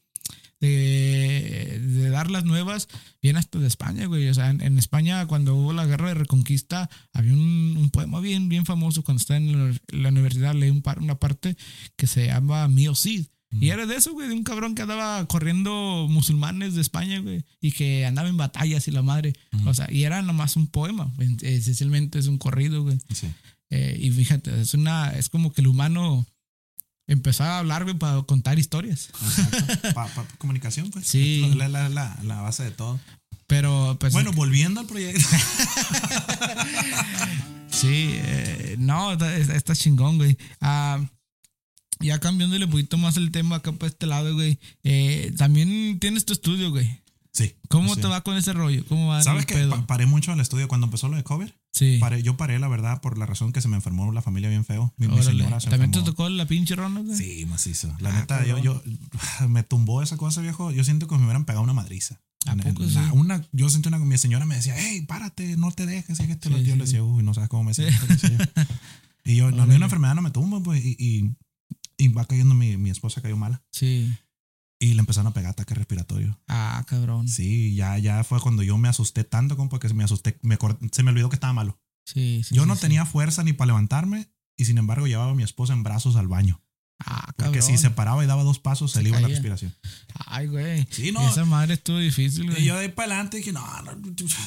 de, de dar las nuevas viene hasta de España, güey. O sea, en, en España, cuando hubo la guerra de Reconquista, había un, un poema bien, bien famoso cuando estaba en la, la universidad, leí un par- una parte que se llama Mío Cid. Y era de eso, güey, de un cabrón que andaba corriendo musulmanes de España, güey, y que andaba en batallas y la madre. O sea, y era nomás un poema, en- esencialmente es un corrido, güey. Sí. Eh, y fíjate, es una, es como que el humano empezaba a hablar, güey, para contar historias. Exacto. Pa- comunicación, pues. Sí. La, la, la, la base de todo. Pero, pues, Bueno, volviendo al proyecto. sí, eh, no, está, está chingón, güey. Ah, ya cambiándole un poquito más el tema acá para este lado, güey. Eh, también tienes tu estudio, güey. Sí. ¿Cómo Sí. te va con ese rollo? ¿Cómo va ¿Sabes que pedo? pa- paré mucho el estudio cuando empezó lo de cover? sí. Paré, yo paré, la verdad, por la razón que se me enfermó la familia bien feo. Mi, mi señora se ¿También te enfermó. tocó la pinche ronda, güey? Sí, macizo. La Ah, neta, yo, yo me tumbó esa cosa, viejo. Yo siento que me hubieran pegado una madriza. ¿A poco sí? una, yo sentí una, mi señora me decía, hey, párate, no te dejes. Y que te lo Sí, yo le decía, uy, no sabes cómo me siento. Y yo, a mí una enfermedad no me tumba, pues. Y, y, y va cayendo mi, mi esposa, cayó mala. Sí. Y le empezaron a pegar ataque respiratorio. Ah, cabrón. Sí, ya, ya fue cuando yo me asusté tanto, compa, que me asusté. Me, acor- se me olvidó que estaba malo. Sí, sí. yo sí, no sí. tenía fuerza ni para levantarme. Y sin embargo, llevaba a mi esposa en brazos al baño. Ah, Porque cabrón. si se paraba y daba dos pasos, se, Se le iba la respiración. Ay, güey. Sí, no. Esa madre estuvo difícil, güey. Y yo de ahí para adelante dije, no, no,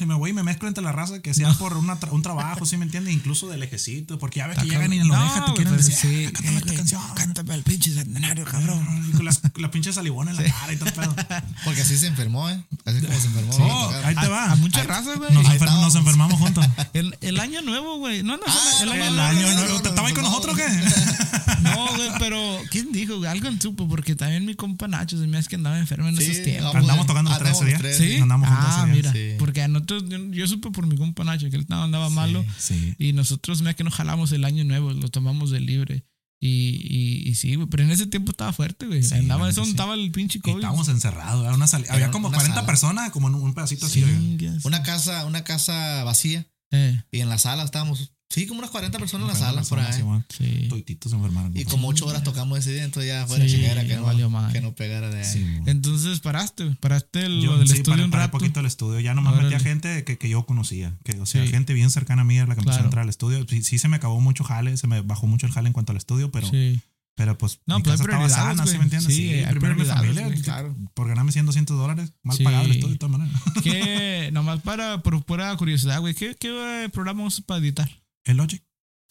me voy y me mezclo entre la raza que sea por una tra- un trabajo, ¿sí me entiendes? Incluso de lejecito, porque ya ves que llegan y en la oreja te No, quieren decir, sí, "Ah, cántame esta güey, canción. Cántame el pinche centenario, cabrón. Y con las, la pinche salivona en la cara y todo el pedo. Porque así se enfermó, ¿eh? Así como se enfermó. Sí, tocó. ahí te va. A mucha Ahí- raza, güey. Nos, enfer- nos enfermamos juntos. El, el año nuevo, güey. No, no, Ah, el año El no, año no, nuevo. no, ¿Te estaba ahí con no. nosotros o qué? No, güey, pero ¿quién dijo? güey? Alguien supo, porque también mi compa Nacho se me hace que andaba enfermo en Sí, esos tiempos. Andamos tocando tres andamos ese día. tres, ¿Sí? Andamos juntos ah, mira. Sí. Porque a nosotros, yo, yo supe por mi compa Nacho que él andaba malo. Sí. Y nosotros, mira que nos jalamos el año nuevo, lo tomamos de libre. Y, y, y sí, güey, pero en ese tiempo estaba fuerte, güey. Sí, Andaba, eso sí. estaba el pinche Y COVID. estábamos encerrados. Era una Había como una 40 sala. personas, como en un pedacito así. oiga. Chingas. Una casa, una casa vacía. Eh, Y en la sala estábamos. Sí, como unas 40 personas en la 40 sala por ahí. Sí. Toititos se enfermaron. Y como 8 horas tocamos ese día, entonces ya fue la Sí, chingadera que no, valió madre. que no pegara de ahí. Sí. Entonces paraste, paraste el- Yo lo del sí, estudio paré, un paré rato. poquito el estudio. Ya nomás metía gente que, que yo conocía. Que, o sea, Sí. gente bien cercana a mí era la que empezó Claro. a entrar al estudio. Sí, sí se me acabó mucho jale, se me bajó mucho el jale en cuanto al estudio, pero, Sí. pero pues No, mi pues casa estaba sana, ¿sí me entiendes? Sí, Sí, primero mi familia. güey, que- claro. Por ganarme 100, 200 dólares, mal Sí. pagado el estudio de todas maneras. ¿Qué, nomás para, por pura curiosidad, güey, ¿qué, qué eh, programa usas para editar? El Logic,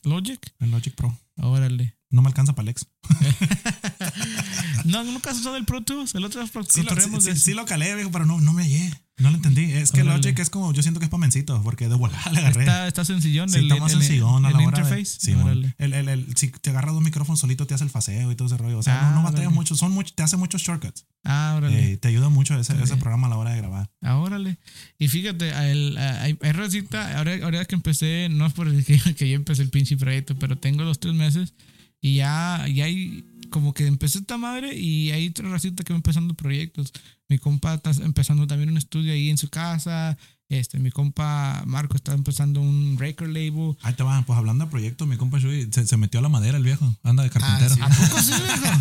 ¿Logic? el Logic Pro. Órale. No me alcanza para Lex. No, nunca has usado el Pro Tools. El otro pro, Sí, lo, sí, de sí, sí lo calé, viejo, pero no, no me hallé. No lo entendí. Es que el Órale. Logic es como, yo siento que es para mencitos, porque de volada le agarré. Está, está sencillón. Sí, el, está más el- sencillón a el la hora de- interface. Sí, mon. Órale. el, el, el- si te agarras dos micrófonos solito te hace el faceo y todo ese rollo. O sea, Ah, no, no batallas órale. mucho. Son mucho, te hace muchos shortcuts. Ah, órale. Eh, te ayuda mucho ese, ese programa a la hora de grabar. Ah, órale. Y fíjate, el- hay, racita, ahora, ahora que empecé, no es por el que, que yo empecé el pinche proyecto, pero tengo los tres meses y ya, ya hay como que empecé esta madre y hay otra racita que va empezando proyectos. Mi compa está empezando también un estudio ahí en su casa. Este, mi compa Marco está empezando un record label. Ahí te van, pues hablando de proyectos, mi compa Shui se, se metió a la madera el viejo. Anda de carpintero. sí. ¿A poco sí, viejo?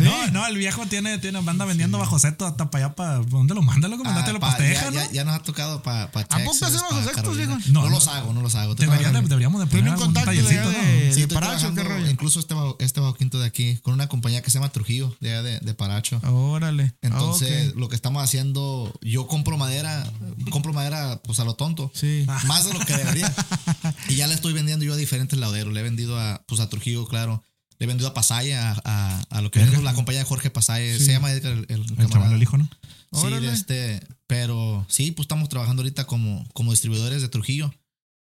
No, no, el viejo tiene, tiene, anda vendiendo bajo seto hasta para allá, para ¿dónde lo manda? Loco, mandaste Ah, la pa- pasteja, ya, ¿no? ya, ya nos ha tocado para pa ¿A poco los actos, Carolina. viejo? No, No, los hago, no los hago. Estoy Deberían de- deberíamos de poner un tallercito, de- ¿no? de- Sí, estoy Paracho, ¿qué rollo? incluso este bajo, este bajo quinto de aquí, con una compañía que se llama Trujillo, de allá de, de Paracho. Órale. Entonces, Ok. lo que estamos haciendo, yo compro madera, compro madera pues a lo tonto. Sí. Más de lo que debería. y ya le estoy vendiendo yo a diferentes lauderos. Le he vendido a, pues a Trujillo, claro. Le he vendido a Pasaya, a, a, lo que es la compañía de Jorge Pasaya. Sí. Se llama Edgar el, el, El camarada. el hijo, ¿no? Sí, Órale. este, pero sí, pues estamos trabajando ahorita como, como distribuidores de Trujillo.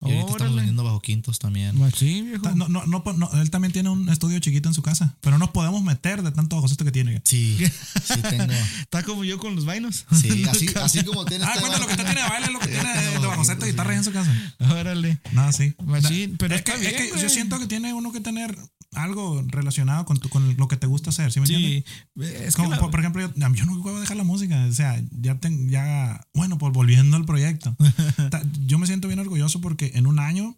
Y ahorita estamos vendiendo bajo quintos también. Sí, viejo. No, no, no, no, él también tiene un estudio chiquito en su casa, pero nos podemos meter de tanto bajo seto que tiene. Sí, sí tengo. Está como yo con los vainos. Sí, así, así como tienes. Ah, este cuenta lo que usted tiene de baile, lo que tiene de, de bajo seto bajo y guitarra en su casa. Órale. No, sí. Machín, pero es está que, bien, es que yo siento que tiene uno que tener algo relacionado con, tu, con lo que te gusta hacer, ¿sí me entiendes? Sí. Es que la- por, por ejemplo, yo, yo no puedo dejar la música. O sea, ya, ten- ya bueno, pues volviendo al proyecto. Ta- yo me siento bien orgulloso porque en un año,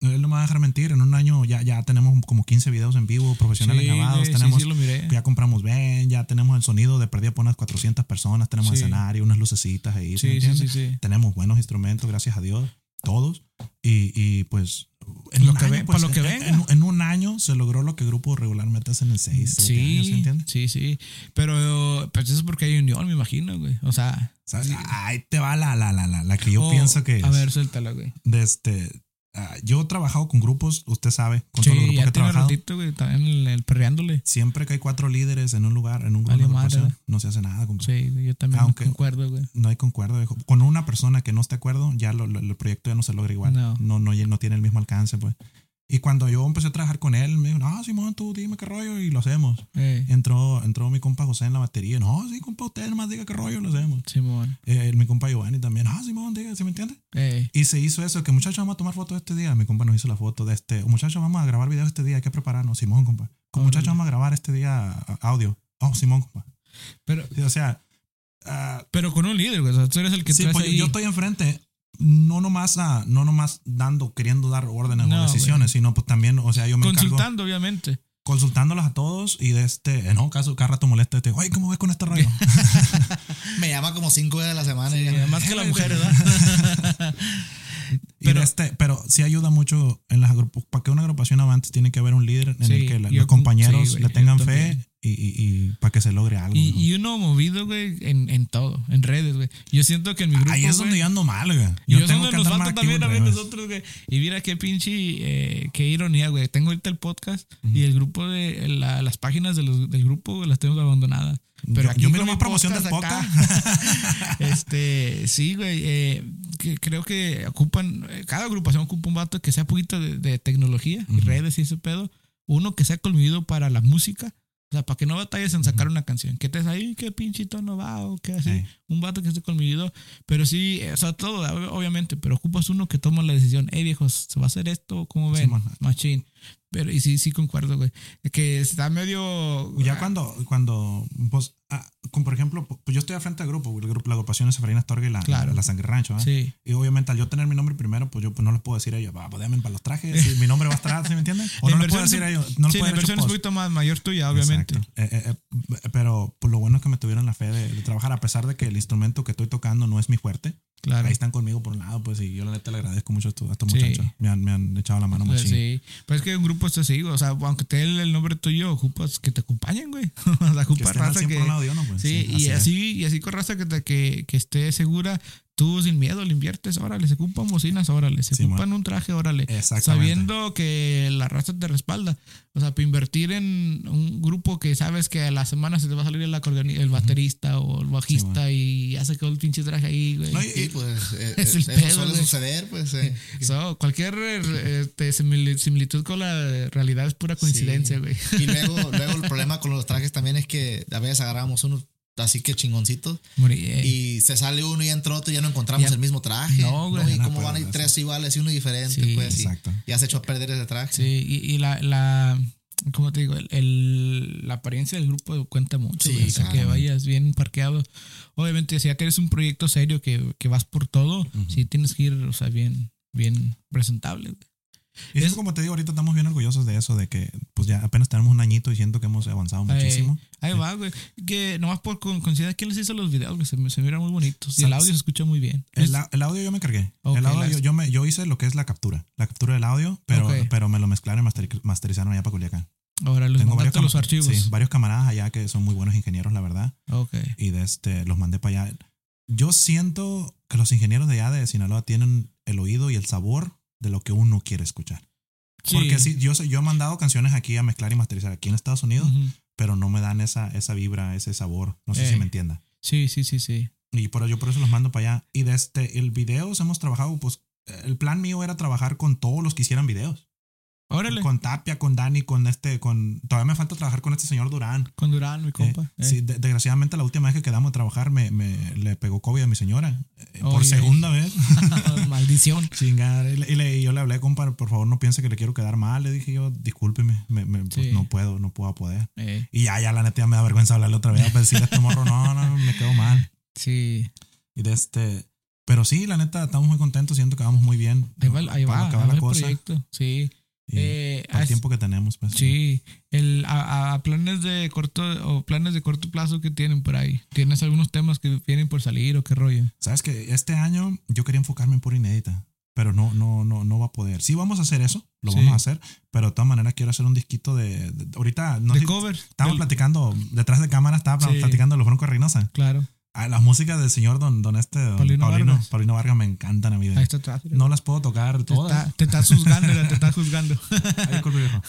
él no me va a dejar mentir, en un año ya, ya tenemos como 15 videos en vivo profesionales Sí, grabados. sí, tenemos, sí, lo miré. Ya compramos Ben, ya tenemos el sonido de perdida por unas 400 personas, tenemos escenario, unas lucecitas ahí. ¿sí me Sí, sí, entiendes? Tenemos buenos instrumentos, gracias a Dios, todos. Y, y pues. En Lo un que año, pues, para lo que en- venga. en, en un año se logró lo que grupos regularmente hacen en 6, 7 años, ¿sí Sí, entiendes? sí, sí. Pero pues eso es porque hay unión, me imagino, güey. O sea, ¿Sabes? Ahí te va la, la, la, la, la que yo o- pienso que es. A ver, suéltala, güey. de este, ah, yo he trabajado con grupos, usted sabe, con Sí, todos los grupos que ya he tiene trabajado. ratito, güey. También el, el perreándole. Siempre que hay cuatro líderes en un lugar, en un grupo Vale no se hace nada. compa. Sí, yo también Aunque- concuerdo, güey. No hay concuerdo. Con una persona que no esté de acuerdo, ya lo- lo- el proyecto ya no se logra igual. No. No, no, no tiene el mismo alcance, pues. Y cuando yo empecé a trabajar con él, me dijo, no, Simón, tú dime qué rollo y lo hacemos. Eh, Entró, entró mi compa José en la batería. No, sí, compa, usted nomás diga qué rollo lo hacemos. Simón. Eh, mi compa Giovanni también. Ah, Simón, diga, ¿se me entiende? Eh, Y se hizo eso, que muchachos vamos a tomar fotos este día. Mi compa nos hizo la foto de este. Muchachos vamos a grabar video este día, hay que prepararnos. Simón, compa. Con muchachos vamos a grabar este día audio. Oh, Simón, compa. pero, Sí, o sea, ah, pero con un líder, güey. O sea, tú eres el que sí, pues, ahí. yo estoy enfrente. No nomás, ah, no nomás dando, queriendo dar órdenes No, o decisiones, sino pues también, o sea, yo me encargo consultando, obviamente. consultándolos a todos y de este, en no caso, cada rato molesta este, oye, ¿cómo ves con este rollo? Me llama como cinco veces a la semana. y ya. más que la mujer, ¿verdad? Y Pero- de este, pero sí ayuda mucho en las agrupaciones. Para que una agrupación avance, tiene que haber un líder en Sí, el que la- yo los compañeros sí, le tengan también. fe y, y- y para que se logre algo. Y, ¿no? y uno movido, güey, en, en todo, en redes, güey. Yo siento que en mi grupo. Ahí es donde yo ando mal, güey. Yo tengo que andar más también a nosotros, güey. Y mira qué pinche, eh, qué ironía, güey. Tengo ahorita el podcast y el grupo de la- las páginas de los- del grupo las tengo abandonadas. Pero Yo- aquí yo miro más promoción del acá, este, sí, güey. eh, que creo que ocupan, cada agrupación ocupa un vato que sea poquito de, de tecnología y redes y ese pedo. Uno que sea colmido para la música. O sea, para que no batalles en sacar una canción. Que estés ahí, qué pinche tono va o qué así. Sí. Un vato que esté colmillido. Pero sí, eh, o sea, todo, ob- obviamente. Pero ocupas uno que toma la decisión. Hey, viejos, ¿se va a hacer esto? ¿Cómo ven? Simón. Machín. Pero, y sí, sí concuerdo, güey. Que está medio. Ya cuando, cuando pues, ah, como por ejemplo, pues yo estoy al frente del grupo, el grupo, la agrupación es Efraín Astorga y la, Claro. la, Sangre Rancho, ¿eh? Sí. Y obviamente al yo tener mi nombre primero, pues yo pues, no les puedo decir a ellos, va, pues déjenme para los trajes, y mi nombre va a estar, ¿sí me entienden? O no La les puedo decir a ellos, no les sí, puedo la inversión es poquito más mayor tuya, obviamente. Eh, eh, eh, pero pues, lo bueno es que me tuvieron la fe de, de trabajar, a pesar de que el instrumento que estoy tocando no es mi fuerte. Claro. Ahí están conmigo por un lado, pues y yo la neta le agradezco mucho a estos, Sí. muchachos. Me han, me han echado la mano Pues, muchísimo. sí. Pues es que un grupo está así, o sea, aunque te dé el nombre tuyo, ocupas que te acompañen, güey. o sea, Que ocupas al raza 100 que. uno, pues. Sí, y es. así, y así con raza que, te- que, que esté segura, tú sin miedo le inviertes, órale, se ocupan bocinas, órale, se Sí, ocupan un traje, órale. Sabiendo que la raza te respalda. O sea, para invertir en un grupo que sabes que a la semana se te va a salir el, el baterista o el bajista y ya se quedó el pinche traje ahí, güey. No, y- Sí, pues eh, Es eh, el eso pedo, suele güey. suceder, pues. eh. So, cualquier eh, este, simili- similitud con la realidad es pura coincidencia, Sí. güey. Y luego, luego el problema con los trajes también es que a veces agarramos unos así que chingoncitos y se sale uno y entra otro y ya no encontramos Ya- el mismo traje. No, güey. Y No cómo van a ir tres iguales y uno diferente, Sí, pues. y Exacto. Ya se echó a perder ese traje. Sí, y, y la, la, ¿cómo te digo? El, el- la apariencia del grupo cuenta mucho, Sí, güey. O sea, que vayas bien parqueado. Obviamente, si ya que eres un proyecto serio que, que vas por todo, sí tienes que ir, o sea, bien, bien presentable. güey. Y es Es- como te digo, ahorita estamos bien orgullosos de eso, de que pues ya apenas tenemos un añito y siento que hemos avanzado muchísimo. Ahí, ahí va, güey. Que nomás por con- coincidencia, ¿quién les hizo los videos? Que se, se miran muy bonitos. Y el Sa- audio se escucha muy bien. El, el audio yo me cargué. Ok, el audio las- yo, me, yo hice lo que es la captura. La captura del audio, pero, Ok. pero me lo mezclaron y masteri- masterizaron allá para Culiacán. ahora les Tengo cam- los archivos. Sí, varios camaradas allá que son muy buenos ingenieros, la verdad. Ok. Y de este, los mandé para allá. Yo siento que los ingenieros de allá de Sinaloa tienen el oído y el sabor de lo que uno quiere escuchar. Sí. Porque sí, yo, yo he mandado canciones aquí a mezclar y masterizar aquí en Estados Unidos, pero no me dan esa, esa vibra, ese sabor. No sé Eh. si me entienda. Sí, sí, sí, sí. Y por, yo por eso los mando para allá. Y desde el videos hemos trabajado, pues el plan mío era trabajar con todos los que hicieran videos. Órale. Con Tapia, con Dani, con este, con... Todavía me falta trabajar con este señor Durán. Con Durán, mi Eh, compa. eh. Sí, de- desgraciadamente la última vez que quedamos a trabajar me, me le pegó COVID a mi señora. eh, por segunda vez. Maldición. Chingar. Y, le- y yo le hablé, compa, por favor no piense que le quiero quedar mal. Le dije yo, discúlpeme, me- me- pues, Sí. no puedo, no puedo poder. Eh, Y ya, ya la neta ya me da vergüenza hablarle otra vez. Para decirle a este morro, no, no, me quedo mal. sí. Y de este. Pero sí, la neta, estamos muy contentos, siento que vamos muy bien. Ahí va, ahí va, ahí va va la cosa. proyecto. Sí. Eh, as- tiempo que tenemos, pues. Sí. El, a, a- a planes de corto o planes de corto plazo que tienen por ahí. ¿Tienes algunos temas que vienen por salir o qué rollo? Sabes que este año yo quería enfocarme en pura inédita, pero no, no, no, no va a poder. Sí, vamos a hacer eso, lo Sí. vamos a hacer, pero de todas maneras quiero hacer un disquito de. de- ahorita, no de sé- cover. estábamos Del- platicando, detrás de cámara estaba Sí. platicando de los Broncos Reynosa. Claro. Ah, las músicas del señor don, don este, don Paulino Paulino, Vargas. Paulino Vargas me encantan a mí. Ahí está atrás. No las puedo tocar te, todas. está, te estás juzgando, mira, te estás juzgando. Ay, disculpe, viejo.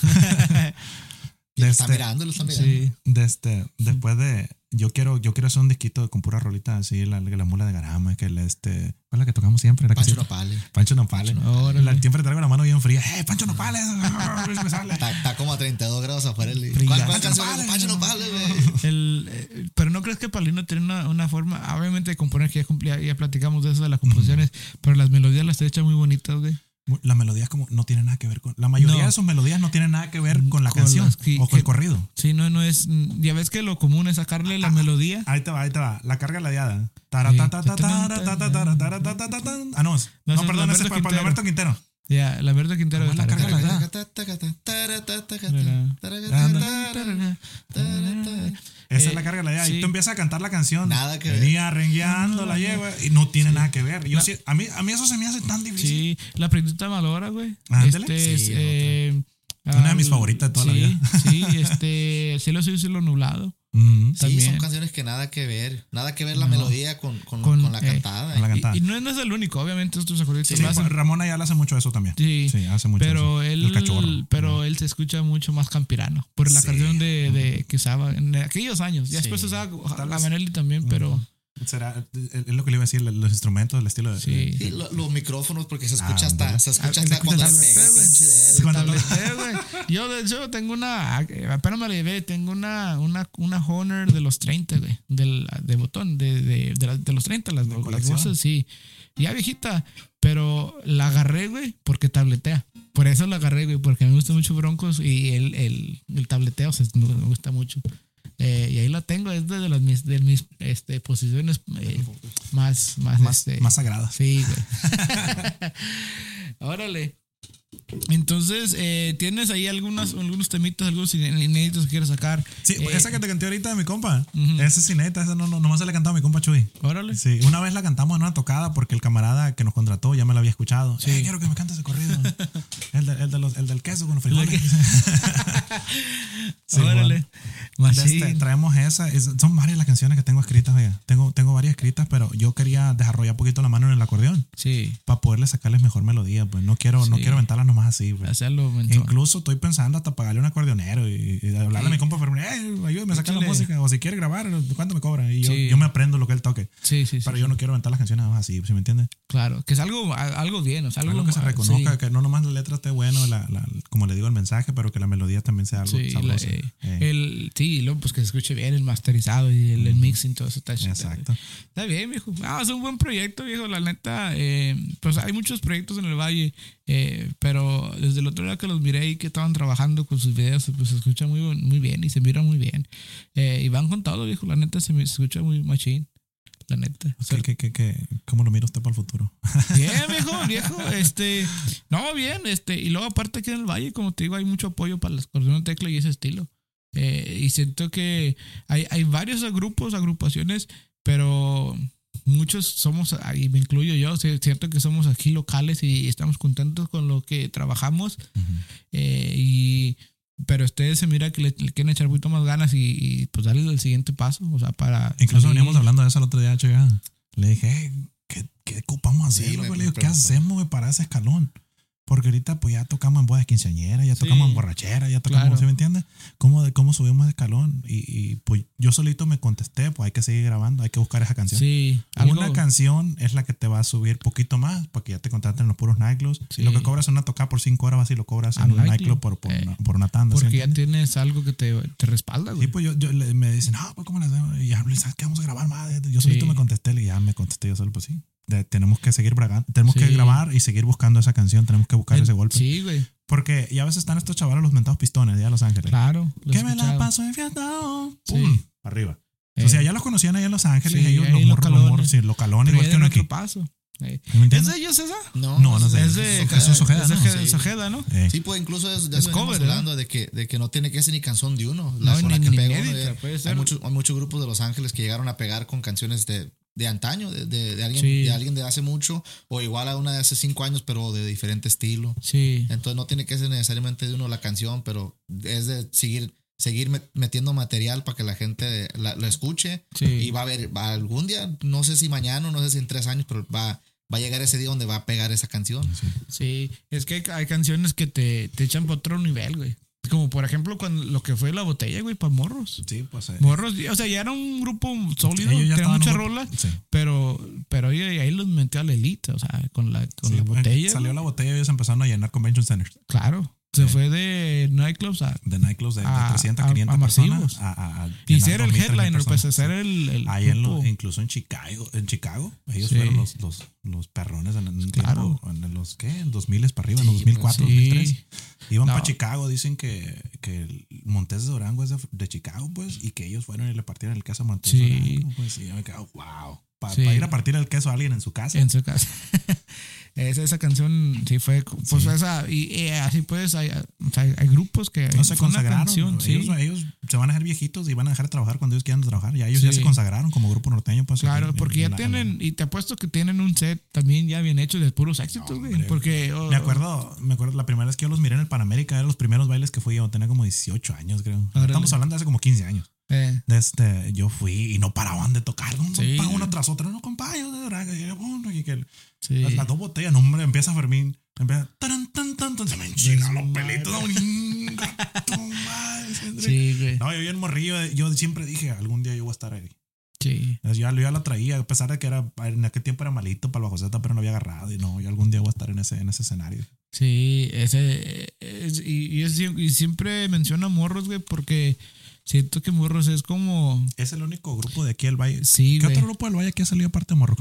De está este- mirando, lo está mirando. sí. de este, después de yo quiero yo quiero hacer un disquito con pura rolita así la, la mula de garama que el este ¿cuál es la que tocamos siempre la Pancho Nopales. Pancho Nopales Órale. La- siempre traigo la mano bien fría ¡eh Pancho Nopales! Está, está como a 32 grados afuera. el-. ¿Cuál, cuál Pancho? Nopales. Pancho Nopales, güey. El, eh, crees que Palino tiene una, una forma, obviamente de componer, que ya, ya, platicamos de eso de las composiciones, pero las melodías las te echan muy bonitas, güey. la melodía como no tiene nada que ver con la mayoría No. de sus melodías no tienen nada que ver con la Con canción que- o con el que- corrido Sí, no, no es, ya ves que lo común es sacarle la melodía. ahí te va ahí te va la carga ladeada ah no No, perdón ese es para Alberto Quintero Ya, la verdad Quintero. ¿Cómo es la carga ladeada? Esa es la carga ladeada Sí. y tú empiezas a cantar la canción Nada que ver. venía rengueando la yegua y no tiene nada que ver yo La- sí- a mí a mí eso se me hace tan difícil Sí, la prendita malora, güey. Ándale. Este es, Sí, eh, Una de mis favoritas de toda la vida. Sí, este, cielo sí, cielo nublado. Mm. Sí, También. son canciones que nada que ver. Nada que ver la No. melodía con, con, Con, con la eh, cantada. con la Y, cantada y no, es- no es el único, obviamente estos acordeones Sí. Ramón Ayala hace mucho eso también. Sí, Sí, hace mucho pero eso. él, El cachorro. pero él se escucha mucho más campirano por la canción de, de que usaba en aquellos años. Ya después usaba vez- Manelli también, pero Será, es lo que le iba a decir, los instrumentos, el estilo de. Sí. Sí, lo- los micrófonos, porque se escucha Ah, hasta, se escucha Ah, hasta cuando le pega cuando- güey. Yo, de hecho, tengo una. Apenas me la llevé. Tengo una, una, una Honor de los 30, güey. Del, de botón, de, de, de, la- de los 30, las, las voces, sí. Ya viejita, pero la agarré, güey, porque tabletea. Por eso lo agarré, güey, porque me gusta mucho Broncos y el, el, el tableteo o sea, me gusta mucho. Eh, y ahí lo tengo, es de las mis, de mis este, posiciones eh, más, más, Más, este, más sagradas. Sí, güey. Órale. Entonces, eh, ¿tienes ahí algunas, algunos temitas, algunos inéditos que quieres sacar? Sí, Eh, esa que te canté ahorita de mi compa. Ujú. Esa es neta, esa no, no, nomás se la cantaba a mi compa Chuy. Órale. Sí, una vez la cantamos en una tocada porque el camarada que nos contrató ya me la había escuchado. Sí. Sí. quiero que me cantes ese corrido. el, de- el de los- el del queso con los frijoles. Sí, Órale. Machín. este, traemos esa. es- son varias las canciones que tengo escritas, oiga. Tengo, tengo varias escritas, pero yo quería desarrollar un poquito la mano en el acordeón Sí. para poderle sacarles mejor melodía. Pues no quiero, no Sí. quiero aventarlas nomás así, pues. Hacerlo mentor. Incluso estoy pensando hasta pagarle un acordeonero y, y hablarle a mi compa, pero, eh, ayúdame a sacar la música. O si quiere grabar, ¿cuánto me cobra? Y yo, Sí. yo me aprendo lo que él toque. Sí, sí, sí. Pero yo no quiero aventar las canciones nada más así, ¿sí me entiendes? Claro, que es algo, a- algo bien, o sea, algo, Algo que se reconozca, sí. que no nomás la letra esté bueno, la, la- como le digo el mensaje, pero que la melodía también sea algo Sí, la- sabroso. eh, Eh, el, sí, luego pues que se escuche bien el masterizado y el, el mixing, todo eso está chido. Exacto. Está bien, viejo. Ah, es un buen proyecto, viejo. La neta, eh, pues hay muchos proyectos en el valle, eh, pero desde el otro día que los miré y que estaban trabajando con sus videos, pues se escucha muy, muy bien y se mira muy bien. Eh, y van con todo, viejo. La neta se, me- se escucha muy machín. La neta. O sea, ¿Qué, qué, qué, cómo lo mira usted para el futuro? Bien, viejo, viejo. Este, no, bien, este, y luego aparte aquí en el Valle, como te digo, hay mucho apoyo para las cordones de tecla y ese estilo. Eh, y siento que hay, hay varios grupos, agrupaciones, pero muchos somos, y me incluyo yo, siento que somos aquí locales y estamos contentos con lo que trabajamos. Eh, y pero ustedes se mira que le, le quieren echar un poquito más ganas y, y, pues darle el siguiente paso, o sea, para Incluso salir- veníamos hablando de eso el otro día, chica. Le dije, "Hey, ¿qué, qué ocupamos Sí, hacer? me- loco?" me Le digo, ¿Qué hacemos para ese escalón? Porque ahorita pues ya tocamos en bodas quinceañeras, ya tocamos Sí. en borrachera, ya tocamos, Claro. ¿sí me entiendes? ¿Cómo, de cómo subimos de escalón? Y, y, pues yo solito me contesté, pues hay que seguir grabando, hay que buscar esa canción. Sí, Una algo- canción es la que te va a subir poquito más, porque ya te contratan los puros nightclubs. Sí. Y lo que cobras en una tocada por cinco horas vas y lo cobras en un nightclub. por, por, Eh. una, por una tanda. ¿sí Porque ya entiendes? tienes algo que te, te respalda, güey. Sí, pues yo, yo le- me dicen, no, pues ¿cómo hacemos? Y ya, ¿sabes qué? Vamos a grabar más. Yo solito Sí. me contesté, y ya me contesté yo solo, pues sí. De- tenemos que seguir bragando, tenemos que Sí. grabar y seguir buscando esa canción, tenemos que buscar El- ese golpe. Sí, güey. Porque ya a veces están estos chavales los mentados pistones, ya Los Ángeles. Claro. que me la paso enfiestado. Sí. Pum, arriba. Eh, o sea, ya los conocían ahí en Los Ángeles, Sí, ellos los los morros, los calones. morros, sí, localones, pero igual que de uno aquí. paso. Eh. ¿Sí ¿Me ¿Es de ellos esa? No, No, no es sé. de- Es de Jesús- Ojeda, es de ¿no? Ojeda, Sí. Ojeda, ¿no? Eh, Sí, pues incluso es, de Es cover, ¿verdad? hablando, de que, de que no tiene que ser ni canción de uno. No, La zona ni- que ni pegó, inédita, ¿no? puede ser. hay, muchos, hay muchos grupos de Los Ángeles que llegaron a pegar con canciones de, de antaño, de, de, de alguien, Sí. de alguien de hace mucho, o igual a una de hace cinco años, pero de diferente estilo. Sí. Entonces no tiene que ser necesariamente de uno la canción, pero es de seguir, seguir met- metiendo material para que la gente la, lo escuche. Sí. Y va a haber, va algún día, no sé si mañana, no sé si en tres años, pero va, va a llegar ese día donde va a pegar esa canción. Sí. Es que hay, hay canciones que te, te echan para otro nivel, güey. Como por ejemplo cuando lo que fue la botella, güey, para morros. sí, pues. eh, Morros, o sea, ya era un grupo sólido, ellos ya tenía muchas un- rolas, sí. pero, pero ahí, ahí los metió a la elite, o sea, con la, con Sí, la pues, botella. Salió la botella y ellos empezaron a llenar convention centers. Claro. Se fue de nightclubs a. de nightclubs de, de A- 300, a- 500 a personas a, a, a Y ser el 2,000, 3,000 headliner, pues, ser el. el Ahí en lo- incluso en Chicago, en Chicago, ellos Sí. fueron los, los, los perrones en un Claro. tiempo, en los, ¿qué? En 2000 para arriba, en Sí, los 2004, sí. 2003. Iban No. para Chicago, dicen que, que el Montes de Durango es de, de Chicago, pues, y que ellos fueron y le partieron el queso a Montes de Durango, pues, y yo me quedo, wow. Para Sí. ir a partir el queso a alguien en su casa. En su casa. esa, esa canción sí fue. Pues Sí. esa. Y, y así pues, hay, o sea, hay grupos que. no se consagraron. canción, sí. ellos, ellos se van a hacer viejitos y van a dejar de trabajar cuando ellos quieran trabajar. Ya ellos ya se consagraron como grupo norteño. Pues, Claro, porque ya la- la- tienen, y te apuesto que tienen un set también ya bien hecho de puros éxitos, No, porque. oh, Me acuerdo, me acuerdo la primera vez que yo los miré en el Panamérica, eran los primeros bailes que fui yo, tenía como 18 años, creo. Estamos hablando de hace como 15 años. Eh, este, yo fui y no paraban de tocar, ¿no? Sí. Una tras otra, no, compa, yo de verdad, que uno, y que sí. las, las dos botellas, no, hombre, empieza Fermín, empieza, taran, tan, tan, tan, se me enchinan los pelitos, no. Sí, güey. No, yo bien morrillo, yo siempre dije, algún día yo voy a estar ahí. Sí. Yo ya, yo la traía, a pesar de que era, en aquel tiempo era malito para el bajoceta, pero no había agarrado. Y no, yo algún día voy a estar en ese, en ese escenario. Sí, ese. es- y, y, es- y siempre menciona Morros, güey, porque siento que Morros es como. Es el único grupo de aquí del Valle. Sí, ¿Qué güey. otro grupo del Valle aquí ha salido aparte de Morro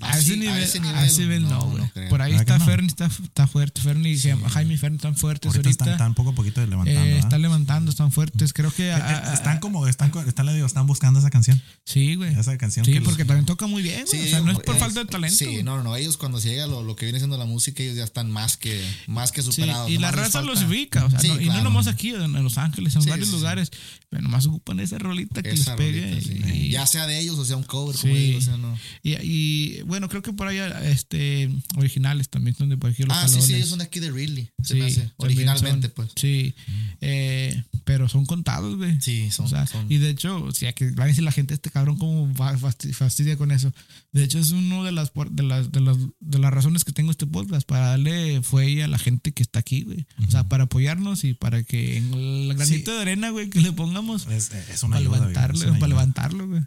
A ese, Así- a nivel, ese a ese nivel no, güey. no. Por ahí ¿Verdad que está no? Fernie, está, está fuerte. Llama Jaime y Fernie están fuertes Ahorita, ahorita. están, están poco a poquito levantando. Eh, ¿verdad? están levantando, están fuertes. Creo que. Eh, eh, están como, están, están, le digo, están buscando esa canción. Sí, güey. Esa canción Sí, que los- porque también toca muy bien, güey. o sea, no es por falta de talento. Sí, güey. no, no, no. Ellos cuando se llega lo, lo que viene siendo la música, ellos ya están más que, más que Sí, superados. y la raza falta- los ubica, o sea, Sí, no- y no nomás aquí, en Los Ángeles, en Sí, varios sí, sí. lugares, pero nomás ocupan esa rolita que les pegue. Ya sea de ellos o sea un cover, Sí. como digo, o sea, no. y, bueno, creo que por ahí este originales también son de por aquí los Ah, sí, sí, talones. ellos son de aquí de Ridley. Se Sí, me hace. Originalmente, son- pues. Sí, eh, pero son contados, güey. Sí, son. O sea, son- y de hecho, o sea, que la gente, este cabrón como fa- fasti- fastidia con eso. De hecho, es uno de las, de las, de las, de las razones que tengo este podcast, para darle fuelle a la gente que está aquí, güey. O sea, para apoyarnos y para que en el granito de arena, güey, que le pongamos, Es, es una para ayuda. güey, levantarlo, es una para ayuda. levantarlo, güey.